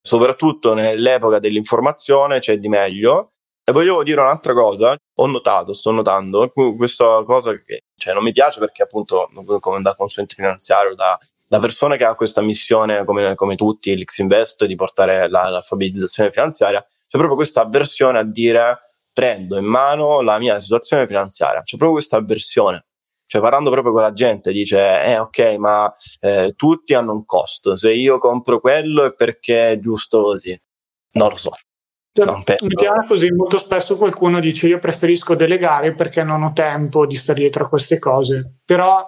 soprattutto nell'epoca dell'informazione c'è di meglio e volevo dire un'altra cosa, ho notato, sto notando questa cosa che cioè, non mi piace perché appunto come da consulente finanziario, da, da persona che ha questa missione come, come tutti, l'X Invest, di portare la, l'alfabetizzazione finanziaria, c'è proprio questa avversione a dire prendo in mano la mia situazione finanziaria. C'è proprio questa avversione. Cioè, parlando proprio con la gente, dice: Eh, ok, ma eh, tutti hanno un costo. Se io compro quello è perché è giusto così. Non lo so. Non Mettiamola così, molto spesso qualcuno dice: Io preferisco delegare perché non ho tempo di stare dietro a queste cose. Però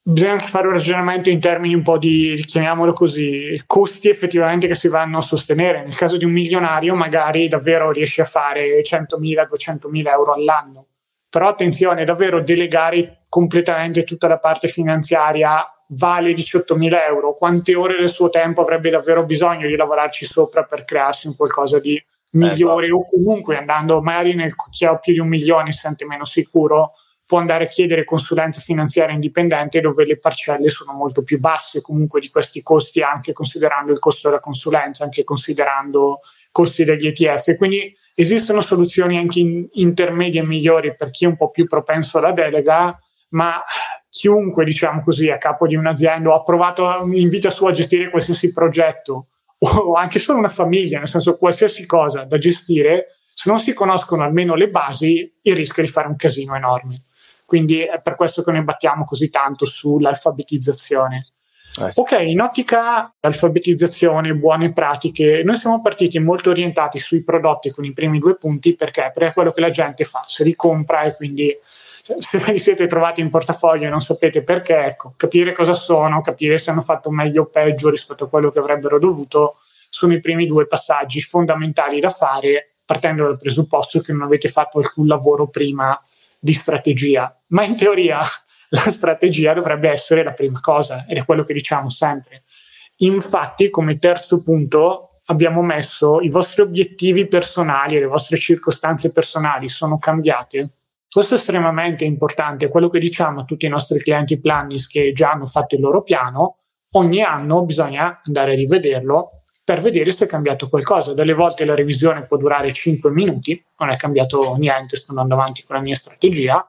bisogna anche fare un ragionamento in termini un po' di, chiamiamolo così, costi effettivamente che si vanno a sostenere. Nel caso di un milionario magari davvero riesce a fare 100.000, 200.000 euro all'anno. Però attenzione, davvero delegare completamente tutta la parte finanziaria vale 18.000 euro. Quante ore del suo tempo avrebbe davvero bisogno di lavorarci sopra per crearsi un qualcosa di migliore esatto. o comunque andando magari nel chi ha più di un milione si sente meno sicuro può andare a chiedere consulenza finanziaria indipendente dove le parcelle sono molto più basse comunque di questi costi anche considerando il costo della consulenza, anche considerando costi degli ETF. Quindi esistono soluzioni anche in, intermedie migliori per chi è un po' più propenso alla delega, ma chiunque, diciamo così, a capo di un'azienda o ha provato in vita sua a gestire qualsiasi progetto o anche solo una famiglia, nel senso qualsiasi cosa da gestire, se non si conoscono almeno le basi, il rischio è di fare un casino enorme. Quindi è per questo che noi battiamo così tanto sull'alfabetizzazione. Eh sì. Ok, in ottica alfabetizzazione, buone pratiche, noi siamo partiti molto orientati sui prodotti con i primi due punti perché? Perché è quello che la gente fa, se li compra e quindi se ve li siete trovati in portafoglio e non sapete perché, ecco, capire cosa sono, capire se hanno fatto meglio o peggio rispetto a quello che avrebbero dovuto, sono i primi due passaggi fondamentali da fare partendo dal presupposto che non avete fatto alcun lavoro prima di strategia, ma in teoria la strategia dovrebbe essere la prima cosa ed è quello che diciamo sempre. Infatti, come terzo punto, abbiamo messo i vostri obiettivi personali e le vostre circostanze personali sono cambiate. Questo è estremamente importante, quello che diciamo a tutti i nostri clienti plannis che già hanno fatto il loro piano, ogni anno bisogna andare a rivederlo per vedere se è cambiato qualcosa. Delle volte la revisione può durare 5 minuti, non è cambiato niente, sto andando avanti con la mia strategia.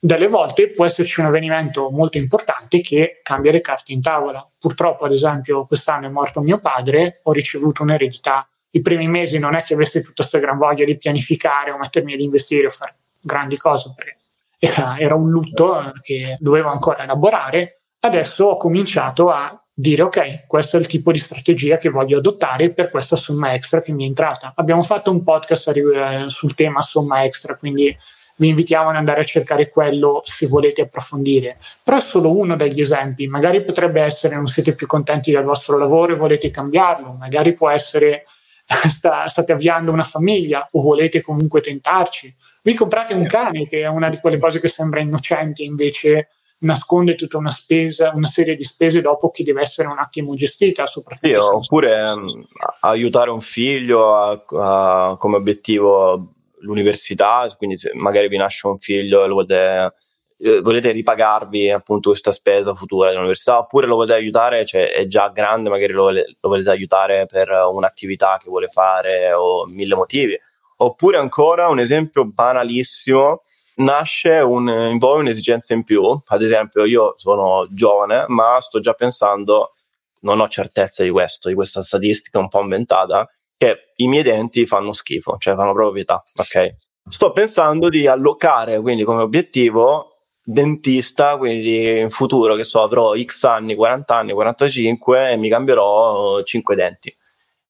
Delle volte può esserci un avvenimento molto importante che cambia le carte in tavola. Purtroppo, ad esempio, quest'anno è morto mio padre, ho ricevuto un'eredità. I primi mesi non è che avessi tutta questa gran voglia di pianificare o mettermi ad investire o fare grandi cose, perché era, era un lutto eh, che dovevo ancora elaborare. Adesso ho cominciato a dire ok, questo è il tipo di strategia che voglio adottare per questa somma extra che mi è entrata. Abbiamo fatto un podcast eh, sul tema somma extra, quindi vi invitiamo ad andare a cercare quello se volete approfondire. Però è solo uno degli esempi, magari potrebbe essere non siete più contenti del vostro lavoro e volete cambiarlo, magari può essere sta, state avviando una famiglia o volete comunque tentarci. Vi comprate un cane che è una di quelle cose che sembra innocente invece nasconde tutta una spesa, una serie di spese dopo che deve essere un attimo gestita. Soprattutto sì, oppure um, aiutare un figlio a, a, come obiettivo l'università, quindi se magari vi nasce un figlio e lo volete, eh, volete ripagarvi appunto questa spesa futura dell'università, oppure lo volete aiutare, cioè è già grande, magari lo, lo volete aiutare per un'attività che vuole fare o mille motivi. Oppure ancora un esempio banalissimo nasce un, in voi un'esigenza in più. Ad esempio, io sono giovane, ma sto già pensando, non ho certezza di questo, di questa statistica un po' inventata, che i miei denti fanno schifo, cioè fanno proprio pietà, ok? Sto pensando di allocare quindi come obiettivo dentista, quindi in futuro che so avrò X anni, 40 anni, 45 e mi cambierò 5 denti.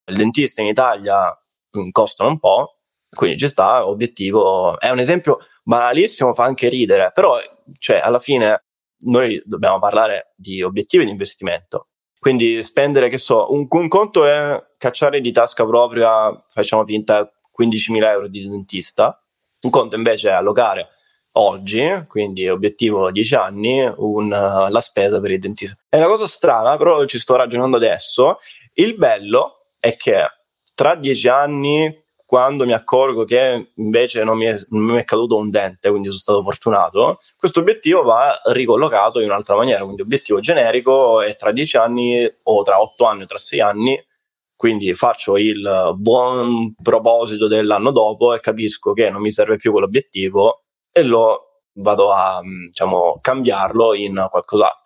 Il dentista in Italia mm, costano un po', quindi ci sta, obiettivo, è un esempio banalissimo, fa anche ridere, però cioè, alla fine noi dobbiamo parlare di obiettivi di investimento. Quindi spendere, che so, un, un conto è cacciare di tasca propria, facciamo finta, 15.000 euro di dentista, un conto invece è allocare oggi, quindi obiettivo 10 anni, un, uh, la spesa per il dentista. È una cosa strana, però ci sto ragionando adesso. Il bello è che tra 10 anni quando mi accorgo che invece non mi, è, non mi, è, caduto un dente, quindi sono stato fortunato, questo obiettivo va ricollocato in un'altra maniera, quindi obiettivo generico è tra 10 anni o tra 8 anni o tra 6 anni, quindi faccio il buon proposito dell'anno dopo e capisco che non mi serve più quell'obiettivo e lo vado a diciamo, cambiarlo in qualcos'altro.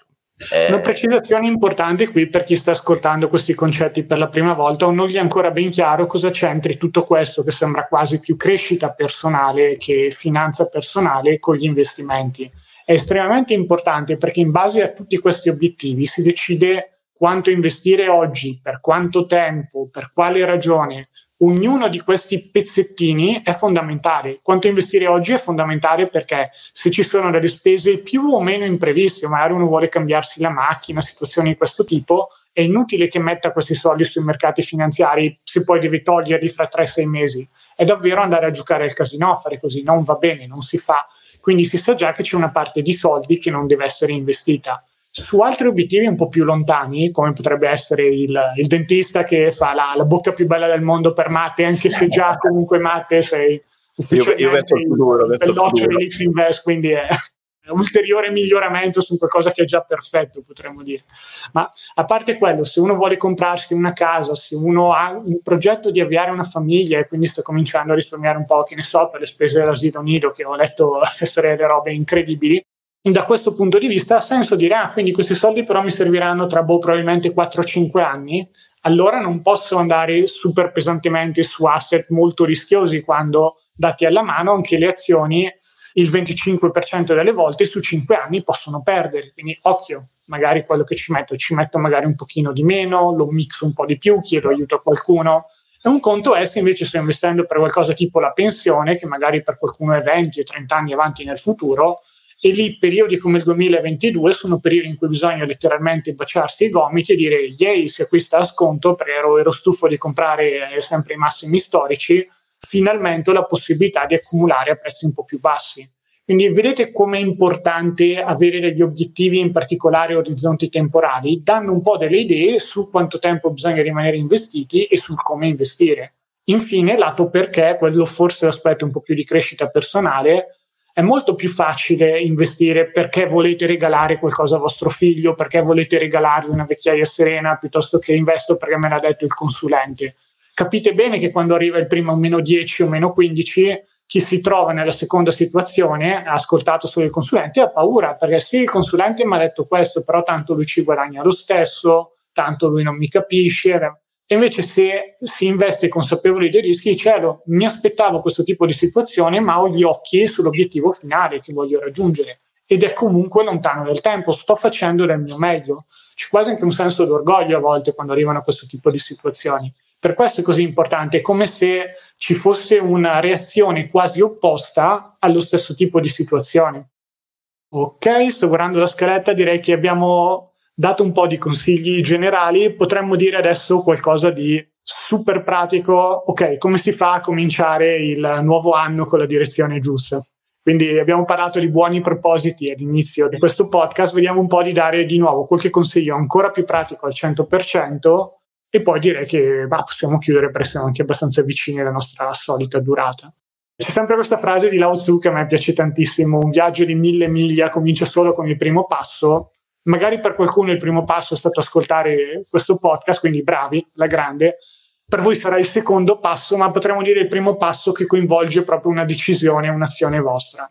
Eh... Una precisazione importante qui per chi sta ascoltando questi concetti per la prima volta o non gli è ancora ben chiaro cosa c'entri tutto questo che sembra quasi più crescita personale che finanza personale con gli investimenti. È estremamente importante perché in base a tutti questi obiettivi si decide quanto investire oggi, per quanto tempo, per quale ragione, ognuno di questi pezzettini è fondamentale. Quanto investire oggi è fondamentale perché se ci sono delle spese più o meno impreviste, magari uno vuole cambiarsi la macchina, situazioni di questo tipo, è inutile che metta questi soldi sui mercati finanziari se poi deve toglierli fra 3-6 mesi. È davvero andare a giocare al casino fare così, non va bene, non si fa. Quindi si sa già che c'è una parte di soldi che non deve essere investita su altri obiettivi un po' più lontani, come potrebbe essere il, il dentista che fa la, la, bocca più bella del mondo per Mate, anche se già comunque Mate sei ufficialmente io, io il futuro, belloccio di Lix Invest, quindi è un ulteriore miglioramento su qualcosa che è già perfetto, potremmo dire. Ma a parte quello, se uno vuole comprarsi una casa, se uno ha un progetto di avviare una famiglia e quindi sta cominciando a risparmiare un po', che ne so, per le spese dell'asilo nido, che ho letto essere delle robe incredibili, da questo punto di vista ha senso dire, ah, quindi questi soldi però mi serviranno tra boh, probabilmente 4-5 anni, allora non posso andare super pesantemente su asset molto rischiosi quando dati alla mano anche le azioni il 25% delle volte su 5 anni possono perdere, quindi occhio, magari quello che ci metto, ci metto magari un pochino di meno, lo mixo un po' di più, chiedo aiuto a qualcuno. E un conto è se invece sto investendo per qualcosa tipo la pensione, che magari per qualcuno è 20 o 30 anni avanti nel futuro, e lì periodi come il 2022 sono periodi in cui bisogna letteralmente baciarsi i gomiti e dire yay si acquista a sconto perché ero, ero stufo di comprare eh, sempre i massimi storici finalmente ho la possibilità di accumulare a prezzi un po' più bassi quindi vedete com'è importante avere degli obiettivi, in particolare orizzonti temporali, danno un po' delle idee su quanto tempo bisogna rimanere investiti e su come investire. Infine, lato perché, quello forse l'aspetto un po' più di crescita personale, è molto più facile investire perché volete regalare qualcosa a vostro figlio, perché volete regalargli una vecchiaia serena, piuttosto che investo perché me l'ha detto il consulente. Capite bene che quando arriva il primo meno 10 o meno 15, chi si trova nella seconda situazione, ha ascoltato solo il consulente, ha paura perché sì, il consulente mi ha detto questo, però tanto lui ci guadagna lo stesso, tanto lui non mi capisce, e invece se si investe consapevoli dei rischi, cielo, mi aspettavo questo tipo di situazione, ma ho gli occhi sull'obiettivo finale che voglio raggiungere. Ed è comunque lontano nel tempo, sto facendo del mio meglio. C'è quasi anche un senso d'orgoglio a volte quando arrivano a questo tipo di situazioni. Per questo è così importante, è come se ci fosse una reazione quasi opposta allo stesso tipo di situazioni. Ok, sto guardando la scaletta, direi che abbiamo dato un po' di consigli generali, potremmo dire adesso qualcosa di super pratico. Ok, come si fa a cominciare il nuovo anno con la direzione giusta? Quindi abbiamo parlato di buoni propositi all'inizio di questo podcast, vediamo un po' di dare di nuovo qualche consiglio ancora più pratico al 100% e poi direi che bah, possiamo chiudere perché siamo anche abbastanza vicini alla nostra solita durata. C'è sempre questa frase di Lao Tzu che a me piace tantissimo, un viaggio di mille miglia comincia solo con il primo passo magari per qualcuno il primo passo è stato ascoltare questo podcast, quindi bravi, la grande. Per voi sarà il secondo passo, ma potremmo dire il primo passo che coinvolge proprio una decisione, un'azione vostra.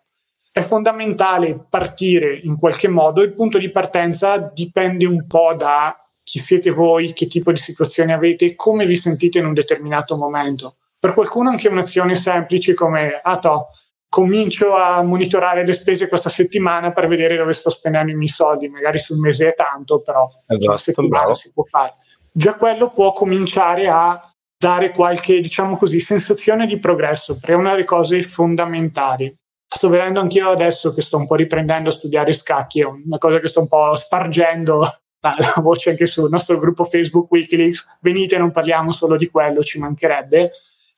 È fondamentale partire in qualche modo, il punto di partenza dipende un po' da chi siete voi, che tipo di situazione avete, come vi sentite in un determinato momento. Per qualcuno anche un'azione semplice come, ah to, comincio a monitorare le spese questa settimana per vedere dove sto spendendo i miei soldi, magari sul mese è tanto, però esatto, settimana si può fare. Già quello può cominciare a dare qualche, diciamo così, sensazione di progresso, perché è una delle cose fondamentali. Sto vedendo anch'io adesso che sto un po' riprendendo a studiare scacchi, è una cosa che sto un po' spargendo la voce anche sul nostro gruppo Facebook Wikileaks, venite, non parliamo solo di quello, ci mancherebbe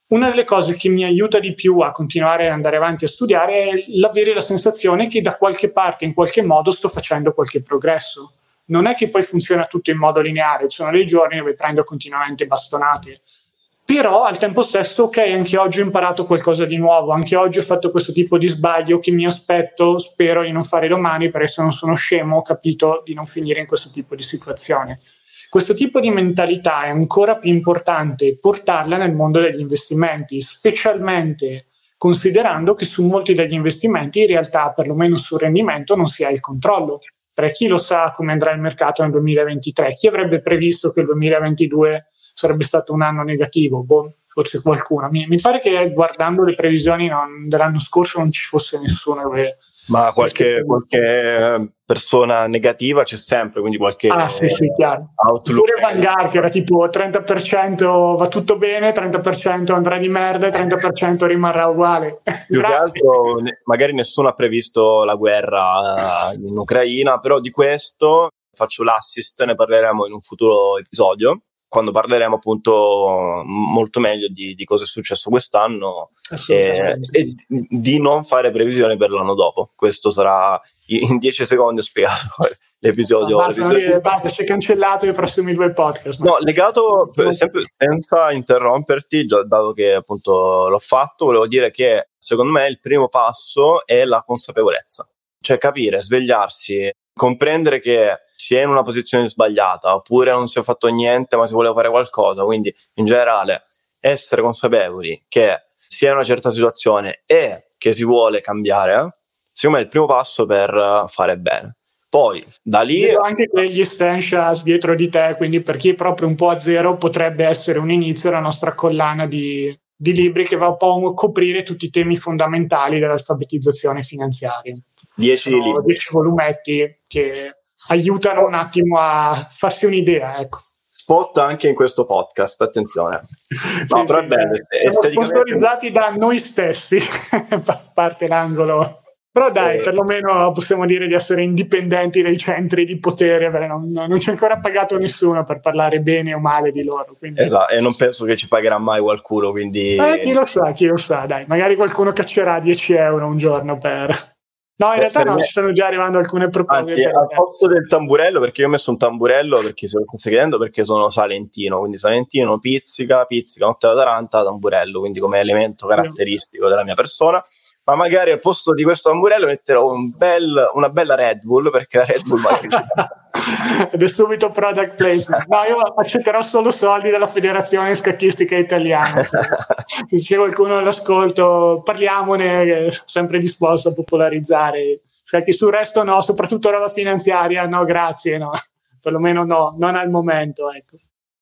una delle cose che mi aiuta di più a continuare ad andare avanti a studiare è l'avere la sensazione che da qualche parte, in qualche modo, sto facendo qualche progresso. Non è che poi funziona tutto in modo lineare, ci sono dei giorni dove prendo continuamente bastonate. Però al tempo stesso, ok, anche oggi ho imparato qualcosa di nuovo, anche oggi ho fatto questo tipo di sbaglio che mi aspetto, spero di non fare domani, perché se non sono scemo ho capito di non finire in questo tipo di situazione. Questo tipo di mentalità è ancora più importante portarla nel mondo degli investimenti, specialmente considerando che su molti degli investimenti in realtà, perlomeno sul rendimento, non si ha il controllo. 2023, chi lo sa come andrà il mercato nel 2023, chi avrebbe previsto che il 2022 sarebbe stato un anno negativo, boh, forse qualcuno. Mi, mi, pare che guardando le previsioni non, dell'anno scorso non ci fosse nessuno che ma qualche, qualche, persona negativa c'è sempre, quindi qualche ah, sì, sì, chiaro. outlook. Pure Van Gaal che era tipo 30% va tutto bene, 30% andrà di merda e 30% rimarrà uguale. Più che altro, magari nessuno ha previsto la guerra in Ucraina, però di questo faccio l'assist, ne parleremo in un futuro episodio quando parleremo appunto molto meglio di, di cosa è successo quest'anno e, e, di non fare previsioni per l'anno dopo. Questo sarà in dieci secondi ho spiegato l'episodio. No, basta, l'episodio. basta, ci hai cancellato i prossimi due podcast. No, legato sempre, senza interromperti, dato che appunto l'ho fatto, volevo dire che secondo me il primo passo è la consapevolezza, cioè capire, svegliarsi, comprendere che si è in una posizione sbagliata oppure non si è fatto niente ma si vuole fare qualcosa. Quindi in generale essere consapevoli che si è in una certa situazione e che si vuole cambiare, secondo me è il primo passo per fare bene. Poi da lì. Vedo anche quegli essentials dietro di te, quindi per chi è proprio un po' a zero potrebbe essere un inizio la nostra collana di, di libri che va un po' a coprire tutti i temi fondamentali dell'alfabetizzazione finanziaria. Dieci libri. Dieci volumetti che aiutano un attimo a farsi un'idea, ecco. Spot anche in questo podcast, attenzione. No, sì, però sì, è bello. Sì. Siamo sponsorizzati da noi stessi, parte l'angolo. Però dai, eh. perlomeno possiamo dire di essere indipendenti dai centri di potere, non, non ci ha ancora pagato nessuno per parlare bene o male di loro. Quindi... Esatto, e non penso che ci pagherà mai qualcuno, quindi... Eh, chi lo sa, chi lo sa, dai, magari qualcuno caccerà 10 euro un giorno per No, in realtà no, ci stanno già arrivando alcune proposte. Anzi, al posto del tamburello, perché io ho messo un tamburello, perché se lo stai chiedendo, perché sono salentino, quindi salentino, pizzica, pizzica, notte da taranta, tamburello, quindi come elemento caratteristico della mia persona ma magari al posto di questo tamburello metterò un bel, una bella Red Bull perché la Red Bull magari ed è subito product placement. No io accetterò solo soldi dalla federazione scacchistica italiana. Se c'è qualcuno all'ascolto parliamone sempre disposto a popolarizzare. Scacchi sul resto no soprattutto roba finanziaria no grazie no. Perlomeno no non al momento ecco.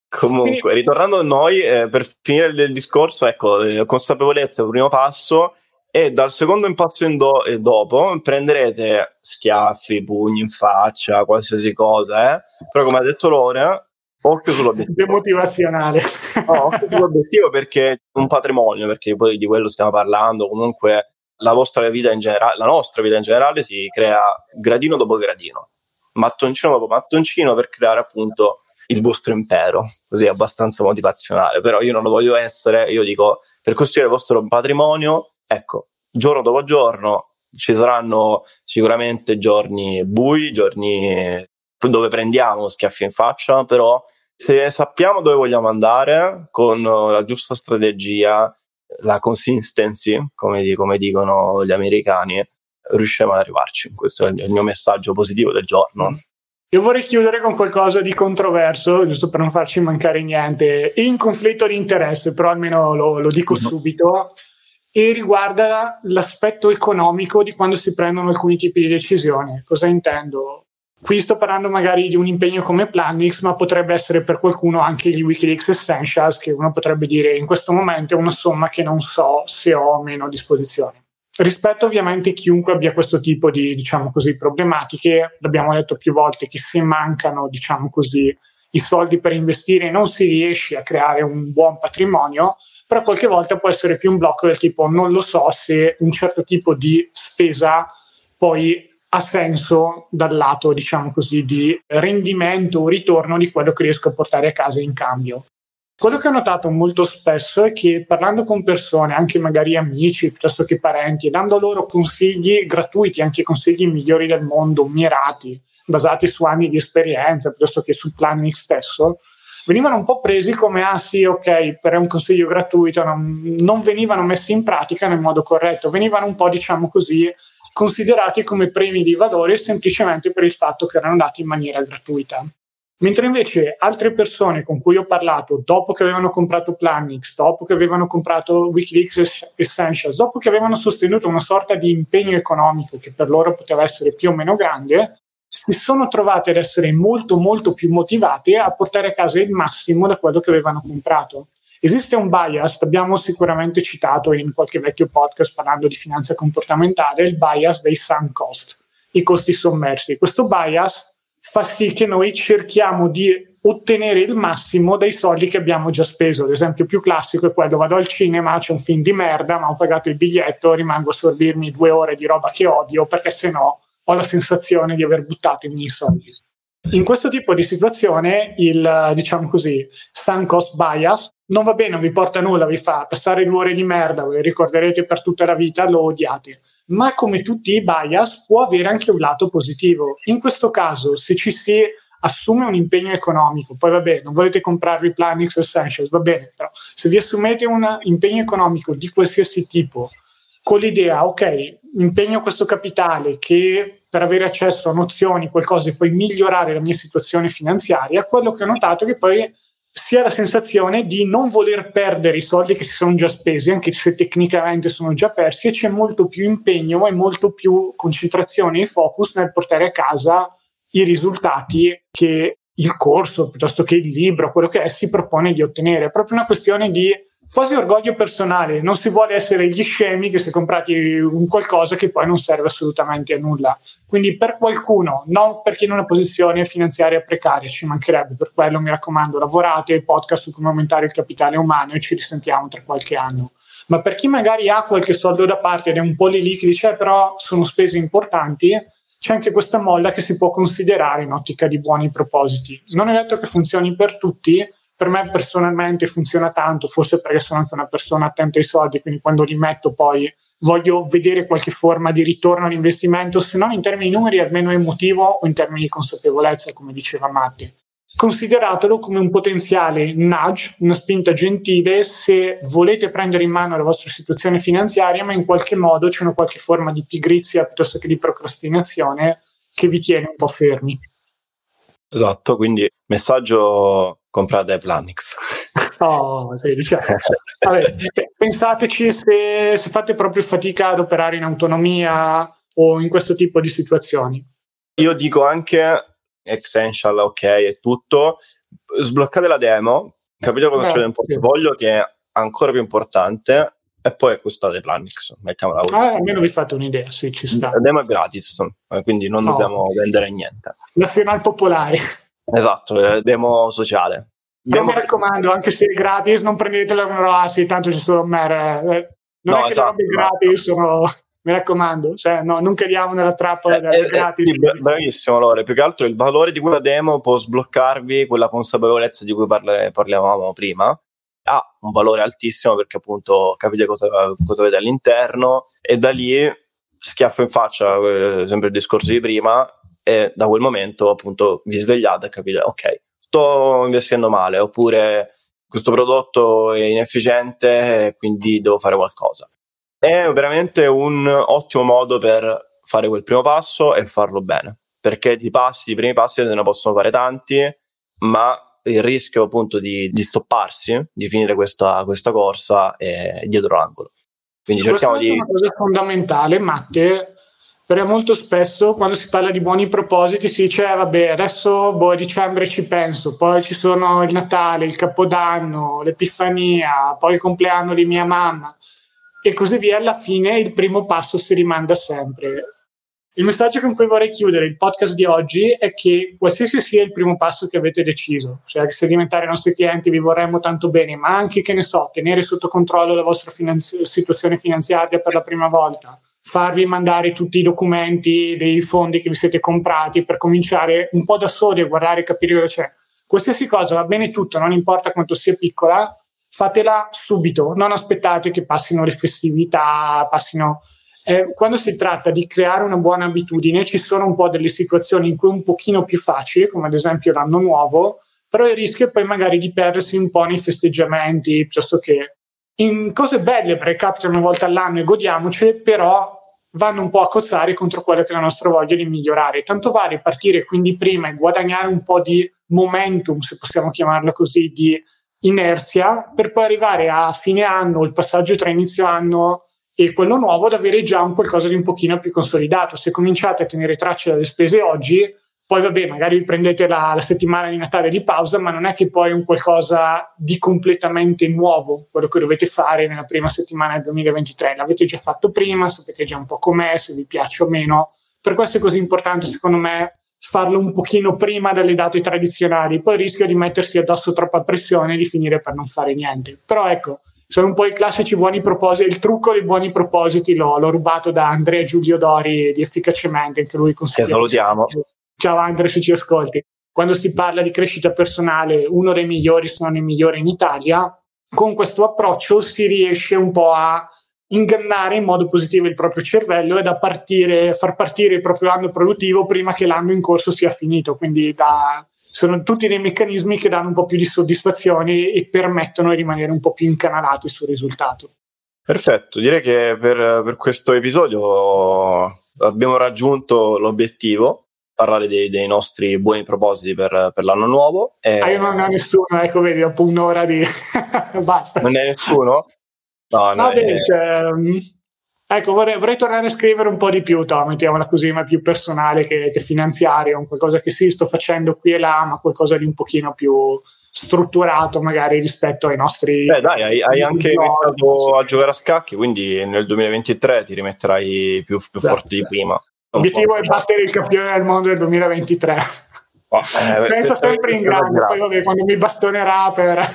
Comunque, Quindi, ritornando a noi, eh, per finire il, il discorso, ecco, eh, consapevolezza è il primo passo, e dal secondo impasto in do- e dopo prenderete schiaffi, pugni in faccia, qualsiasi cosa, eh? però come ha detto Lore, occhio sull'obiettivo. Demotivazionale. no, occhio sull'obiettivo perché è un patrimonio, perché poi di quello stiamo parlando, comunque la vostra vita in generale, la nostra vita in generale si crea gradino dopo gradino, mattoncino dopo mattoncino per creare appunto il vostro impero, così abbastanza motivazionale, però io non lo voglio essere, io dico per costruire il vostro patrimonio ecco, giorno dopo giorno ci saranno sicuramente giorni bui, giorni dove prendiamo schiaffi in faccia, però se sappiamo dove vogliamo andare con la giusta strategia, la consistency, come, come dicono gli americani, riusciamo ad arrivarci. Questo è il mio messaggio positivo del giorno. Io vorrei chiudere con qualcosa di controverso, giusto per non farci mancare niente, in conflitto di interesse, però almeno lo, lo dico subito e riguarda l'aspetto economico di quando si prendono alcuni tipi di decisioni. Cosa intendo? Qui sto parlando magari di un impegno come Planix, ma potrebbe essere per qualcuno anche gli Wikileaks Essentials, che uno potrebbe dire in questo momento è una somma che non so se ho o meno a disposizione. Rispetto ovviamente a chiunque abbia questo tipo di, diciamo così, problematiche, l'abbiamo detto più volte che se mancano, diciamo così, i soldi per investire non si riesce a creare un buon patrimonio, però qualche volta può essere più un blocco del tipo non lo so se un certo tipo di spesa poi ha senso dal lato, diciamo così, di rendimento o ritorno di quello che riesco a portare a casa in cambio. Quello che ho notato molto spesso è che parlando con persone, anche magari amici piuttosto che parenti, dando loro consigli gratuiti, anche consigli migliori del mondo, mirati, basati su anni di esperienza piuttosto che sul planning stesso, venivano un po' presi come ah sì ok per un consiglio gratuito non, non venivano messi in pratica nel modo corretto. Venivano un po' diciamo così considerati come premi di valore semplicemente per il fatto che erano dati in maniera gratuita. Mentre invece altre persone con cui ho parlato dopo che avevano comprato Planix dopo che avevano comprato Wikileaks Essentials dopo che avevano sostenuto una sorta di impegno economico che per loro poteva essere più o meno grande si sono trovate ad essere molto molto più motivate a portare a casa il massimo da quello che avevano comprato. Esiste un bias, abbiamo sicuramente citato in qualche vecchio podcast parlando di finanza comportamentale, il bias dei sunk cost, i costi sommersi. Questo bias fa sì che noi cerchiamo di ottenere il massimo dai soldi che abbiamo già speso. L'esempio più classico è quello: vado al cinema, c'è un film di merda, ma ho pagato il biglietto, rimango a sorbirmi due ore di roba che odio perché se no ho la sensazione di aver buttato i miei soldi. In questo tipo di situazione il, diciamo così, sunk cost bias non va bene, non vi porta nulla, vi fa passare due ore di merda, ve ricorderete per tutta la vita, lo odiate. Ma come tutti i bias può avere anche un lato positivo. In questo caso, se ci si assume un impegno economico, poi va bene, non volete comprarvi Planix Essentials, va bene, però se vi assumete un impegno economico di qualsiasi tipo con l'idea, ok, impegno questo capitale che per avere accesso a nozioni, qualcosa e poi migliorare la mia situazione finanziaria, quello che ho notato è che poi si ha la sensazione di non voler perdere i soldi che si sono già spesi, anche se tecnicamente sono già persi, e c'è molto più impegno e molto più concentrazione e focus nel portare a casa i risultati che il corso piuttosto che il libro, quello che è, si propone di ottenere. È proprio una questione di quasi orgoglio personale. Non si vuole essere gli scemi che si è comprati un qualcosa che poi non serve assolutamente a nulla. Quindi per qualcuno, non perché in una posizione finanziaria precaria, ci mancherebbe, per quello mi raccomando, lavorate ai podcast su come aumentare il capitale umano e ci risentiamo tra qualche anno. Ma per chi magari ha qualche soldo da parte ed è un po' lì lì che dice eh, però sono spese importanti, c'è anche questa molla che si può considerare in ottica di buoni propositi. Non è detto che funzioni per tutti, per me personalmente funziona tanto, forse perché sono anche una persona attenta ai soldi, quindi quando li metto poi voglio vedere qualche forma di ritorno all'investimento, se non in termini numeri, almeno emotivo o in termini di consapevolezza, come diceva Matti. Consideratelo come un potenziale nudge, una spinta gentile se volete prendere in mano la vostra situazione finanziaria, ma in qualche modo c'è una qualche forma di pigrizia piuttosto che di procrastinazione che vi tiene un po' fermi. Esatto, quindi messaggio comprate Planix. Oh, sì, diciamo. Vabbè, pensateci se, se fate proprio fatica ad operare in autonomia o in questo tipo di situazioni. Io dico anche Essential, ok, e tutto. Sbloccate la demo, capite cosa c'è nel portafoglio sì. che è ancora più importante e poi acquistate Planix, mettiamola. Ah, almeno vi fate un'idea, sì, ci sta. La demo è gratis, eh, quindi non no. dobbiamo vendere niente. Nazionale popolare. Esatto, demo sociale. Demo... mi raccomando, anche se è gratis, non prendetela come ah sì, tanto ci sono me. Eh. Non no, è che esatto, le robe gratis sono mi raccomando, cioè, no, non cadiamo nella trappola del eh, gratis. Sì, bravissimo, Lore. Più che altro il valore di quella demo può sbloccarvi quella consapevolezza di cui parla- parlavamo prima. Ha un valore altissimo perché appunto capite cosa, cosa avete all'interno e da lì schiaffo in faccia, eh, sempre il discorso di prima, e da quel momento appunto vi svegliate e capite, ok, sto investendo male, oppure questo prodotto è inefficiente quindi devo fare qualcosa è veramente un ottimo modo per fare quel primo passo e farlo bene. Perché di passi, i primi passi se ne possono fare tanti, ma il rischio appunto di, di stopparsi, di finire questa, questa, corsa è dietro l'angolo. Quindi cerchiamo di... Una cosa fondamentale, Matte, perché molto spesso quando si parla di buoni propositi si dice eh, vabbè adesso boh, a dicembre ci penso, poi ci sono il Natale, il Capodanno, l'Epifania, poi il compleanno di mia mamma e così via, alla fine il primo passo si rimanda sempre. Il messaggio con cui vorrei chiudere il podcast di oggi è che qualsiasi sia il primo passo che avete deciso, cioè se diventare nostri clienti vi vorremmo tanto bene, ma anche che ne so, tenere sotto controllo la vostra finanzi- situazione finanziaria per la prima volta, farvi mandare tutti i documenti dei fondi che vi siete comprati per cominciare un po' da soli a guardare e capire cosa c'è. Qualsiasi cosa va bene tutto, non importa quanto sia piccola, fatela subito, non aspettate che passino le festività, passino... Eh, quando si tratta di creare una buona abitudine ci sono un po' delle situazioni in cui è un pochino più facile, come ad esempio l'anno nuovo, però il rischio è poi magari di perdersi un po' nei festeggiamenti, piuttosto che in cose belle, perché capitano una volta all'anno e godiamocele, però vanno un po' a cozzare contro quello che è la nostra voglia di migliorare. Tanto vale partire quindi prima e guadagnare un po' di momentum, se possiamo chiamarlo così, di inerzia per poi arrivare a fine anno, il passaggio tra inizio anno e quello nuovo, ad avere già un qualcosa di un pochino più consolidato. Se cominciate a tenere traccia delle spese oggi, poi vabbè, magari prendete la, la, settimana di Natale di pausa, ma non è che poi è un qualcosa di completamente nuovo quello che dovete fare nella prima settimana del 2023. L'avete già fatto prima, sapete già un po' com'è, se vi piace o meno. Per questo è così importante, secondo me, farlo un pochino prima delle date tradizionali, poi rischia di mettersi addosso troppa pressione e di finire per non fare niente. Però ecco, sono un po' i classici buoni propositi, il trucco dei buoni propositi l'ho, l'ho rubato da Andrea Giulio Dori di Efficacemente, anche lui consiglia. Che salutiamo. Ciao Andre se ci ascolti. Quando si parla di crescita personale, uno dei migliori, se non il migliore in Italia, con questo approccio si riesce un po' a ingannare in modo positivo il proprio cervello e da partire, far partire il proprio anno produttivo prima che l'anno in corso sia finito. Quindi da, sono tutti dei meccanismi che danno un po' più di soddisfazione e permettono di rimanere un po' più incanalati sul risultato. Perfetto, direi che per, per questo episodio abbiamo raggiunto l'obiettivo parlare dei, dei, nostri buoni propositi per, per l'anno nuovo. E... Ah, io non ho nessuno, ecco, vedi, dopo un'ora di... basta. Non è nessuno? No, no. Vabbè, cioè, mm, ecco, vorrei, vorrei, tornare a scrivere un po' di più, to, mettiamola così, ma più personale che, che finanziario, un qualcosa che sì, sto facendo qui e là, ma qualcosa di un pochino più strutturato magari rispetto ai nostri... Beh dai, hai, hai anche iniziato a giocare a scacchi, quindi nel 2023 ti rimetterai più, più esatto. forte di prima. L'obiettivo è battere il campione del mondo del 2023. Oh, eh, Penso eh, sempre in grande, poi vabbè, quando mi bastonerà per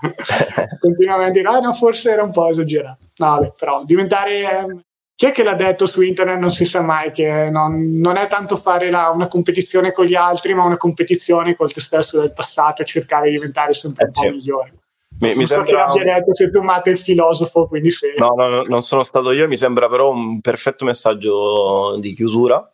continuamente dire, ah no, forse era un po' esagerato. No, vabbè, però diventare... Eh, chi è che l'ha detto su internet? Non si sa mai che non, non è tanto fare la, una competizione con gli altri, ma una competizione col te stesso del passato e cercare di diventare sempre un po' sì. migliore. Mi, mi sembra... che detto se tu mate il filosofo, quindi sì. No, no, no, non sono stato io, mi sembra però un perfetto messaggio di chiusura.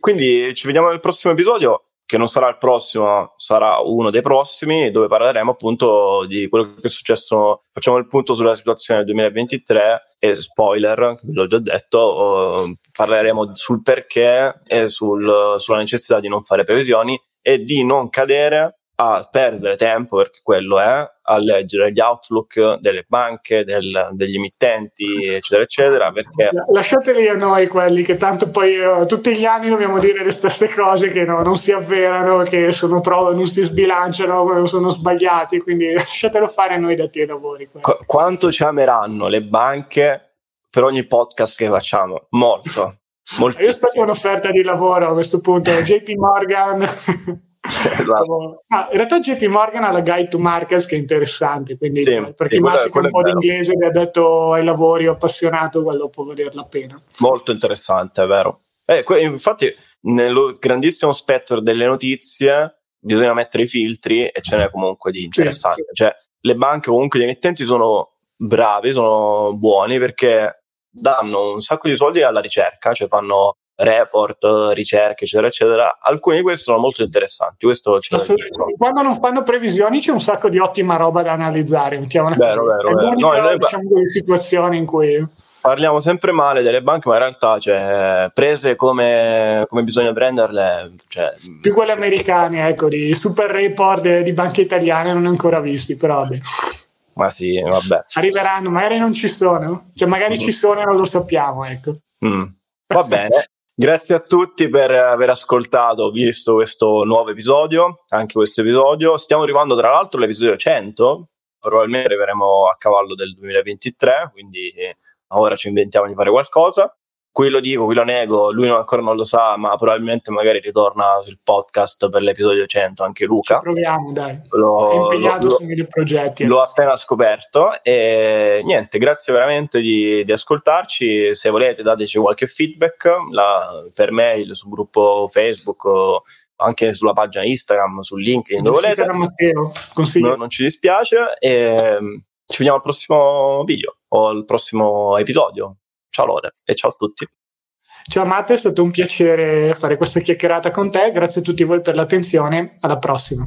Quindi ci vediamo nel prossimo episodio, che non sarà il prossimo, sarà uno dei prossimi, dove parleremo appunto di quello che è successo. Facciamo il punto sulla situazione del 2023 e spoiler, ve l'ho già detto, uh, parleremo sul perché e sul, sulla necessità di non fare previsioni e di non cadere a perdere tempo, perché quello è, a leggere gli outlook delle banche, del, degli emittenti, eccetera, eccetera. Perché... Lasciateli a noi quelli che tanto poi uh, tutti gli anni dobbiamo dire le stesse cose che no, non si avverano, che sono troppo, non si sbilanciano, sono sbagliati, quindi lasciatelo fare a noi dati ai lavori. Qu- quanto ci ameranno le banche per ogni podcast che facciamo? Molto. Moltissimo. Io aspetto un'offerta di lavoro a questo punto, JP Morgan. esatto. ah, in realtà JP Morgan ha la Guide to Markets che è interessante, quindi sì, per chi mastica un po' di inglese e ha detto ai lavori appassionato, quello può valer la pena. Molto interessante, è vero. Eh, que- infatti, nello grandissimo spettro delle notizie bisogna mettere i filtri e ce n'è comunque di interessante. Sì, sì. Cioè, le banche comunque gli emittenti sono bravi, sono buoni perché danno un sacco di soldi alla ricerca, cioè fanno report, ricerche, eccetera, eccetera. Alcuni di questi sono molto interessanti. Questo Quando non fanno previsioni c'è un sacco di ottima roba da analizzare. Vero, vero, vero. No, noi, diciamo delle situazioni in cui parliamo sempre male delle banche, ma in realtà, cioè, prese come, come bisogna prenderle, cioè, più quelle americane, ecco, di super report di banche italiane non ancora visti, però vabbè. Ma sì, vabbè. Arriveranno, magari non ci sono, cioè magari mm. ci sono e non lo sappiamo, ecco. Mm. Va bene. Grazie a tutti per aver ascoltato, visto questo nuovo episodio, anche questo episodio. Stiamo arrivando tra l'altro all'episodio 100, probabilmente arriveremo a cavallo del 2023, quindi ora ci inventiamo di fare qualcosa qui lo dico, qui lo nego, lui ancora non lo sa, ma probabilmente magari ritorna sul podcast per l'episodio 100, anche Luca. Ci proviamo, dai. Lo, È impegnato lo, su mille progetti. L'ho appena scoperto e niente, grazie veramente di, di ascoltarci. Se volete dateci qualche feedback la, per mail sul gruppo Facebook o anche sulla pagina Instagram, su LinkedIn, dove volete. Matteo, no, non ci dispiace e ci vediamo al prossimo video o al prossimo episodio. Ciao Lore e ciao a tutti. Ciao Matte, è stato un piacere fare questa chiacchierata con te, grazie a tutti voi per l'attenzione, alla prossima.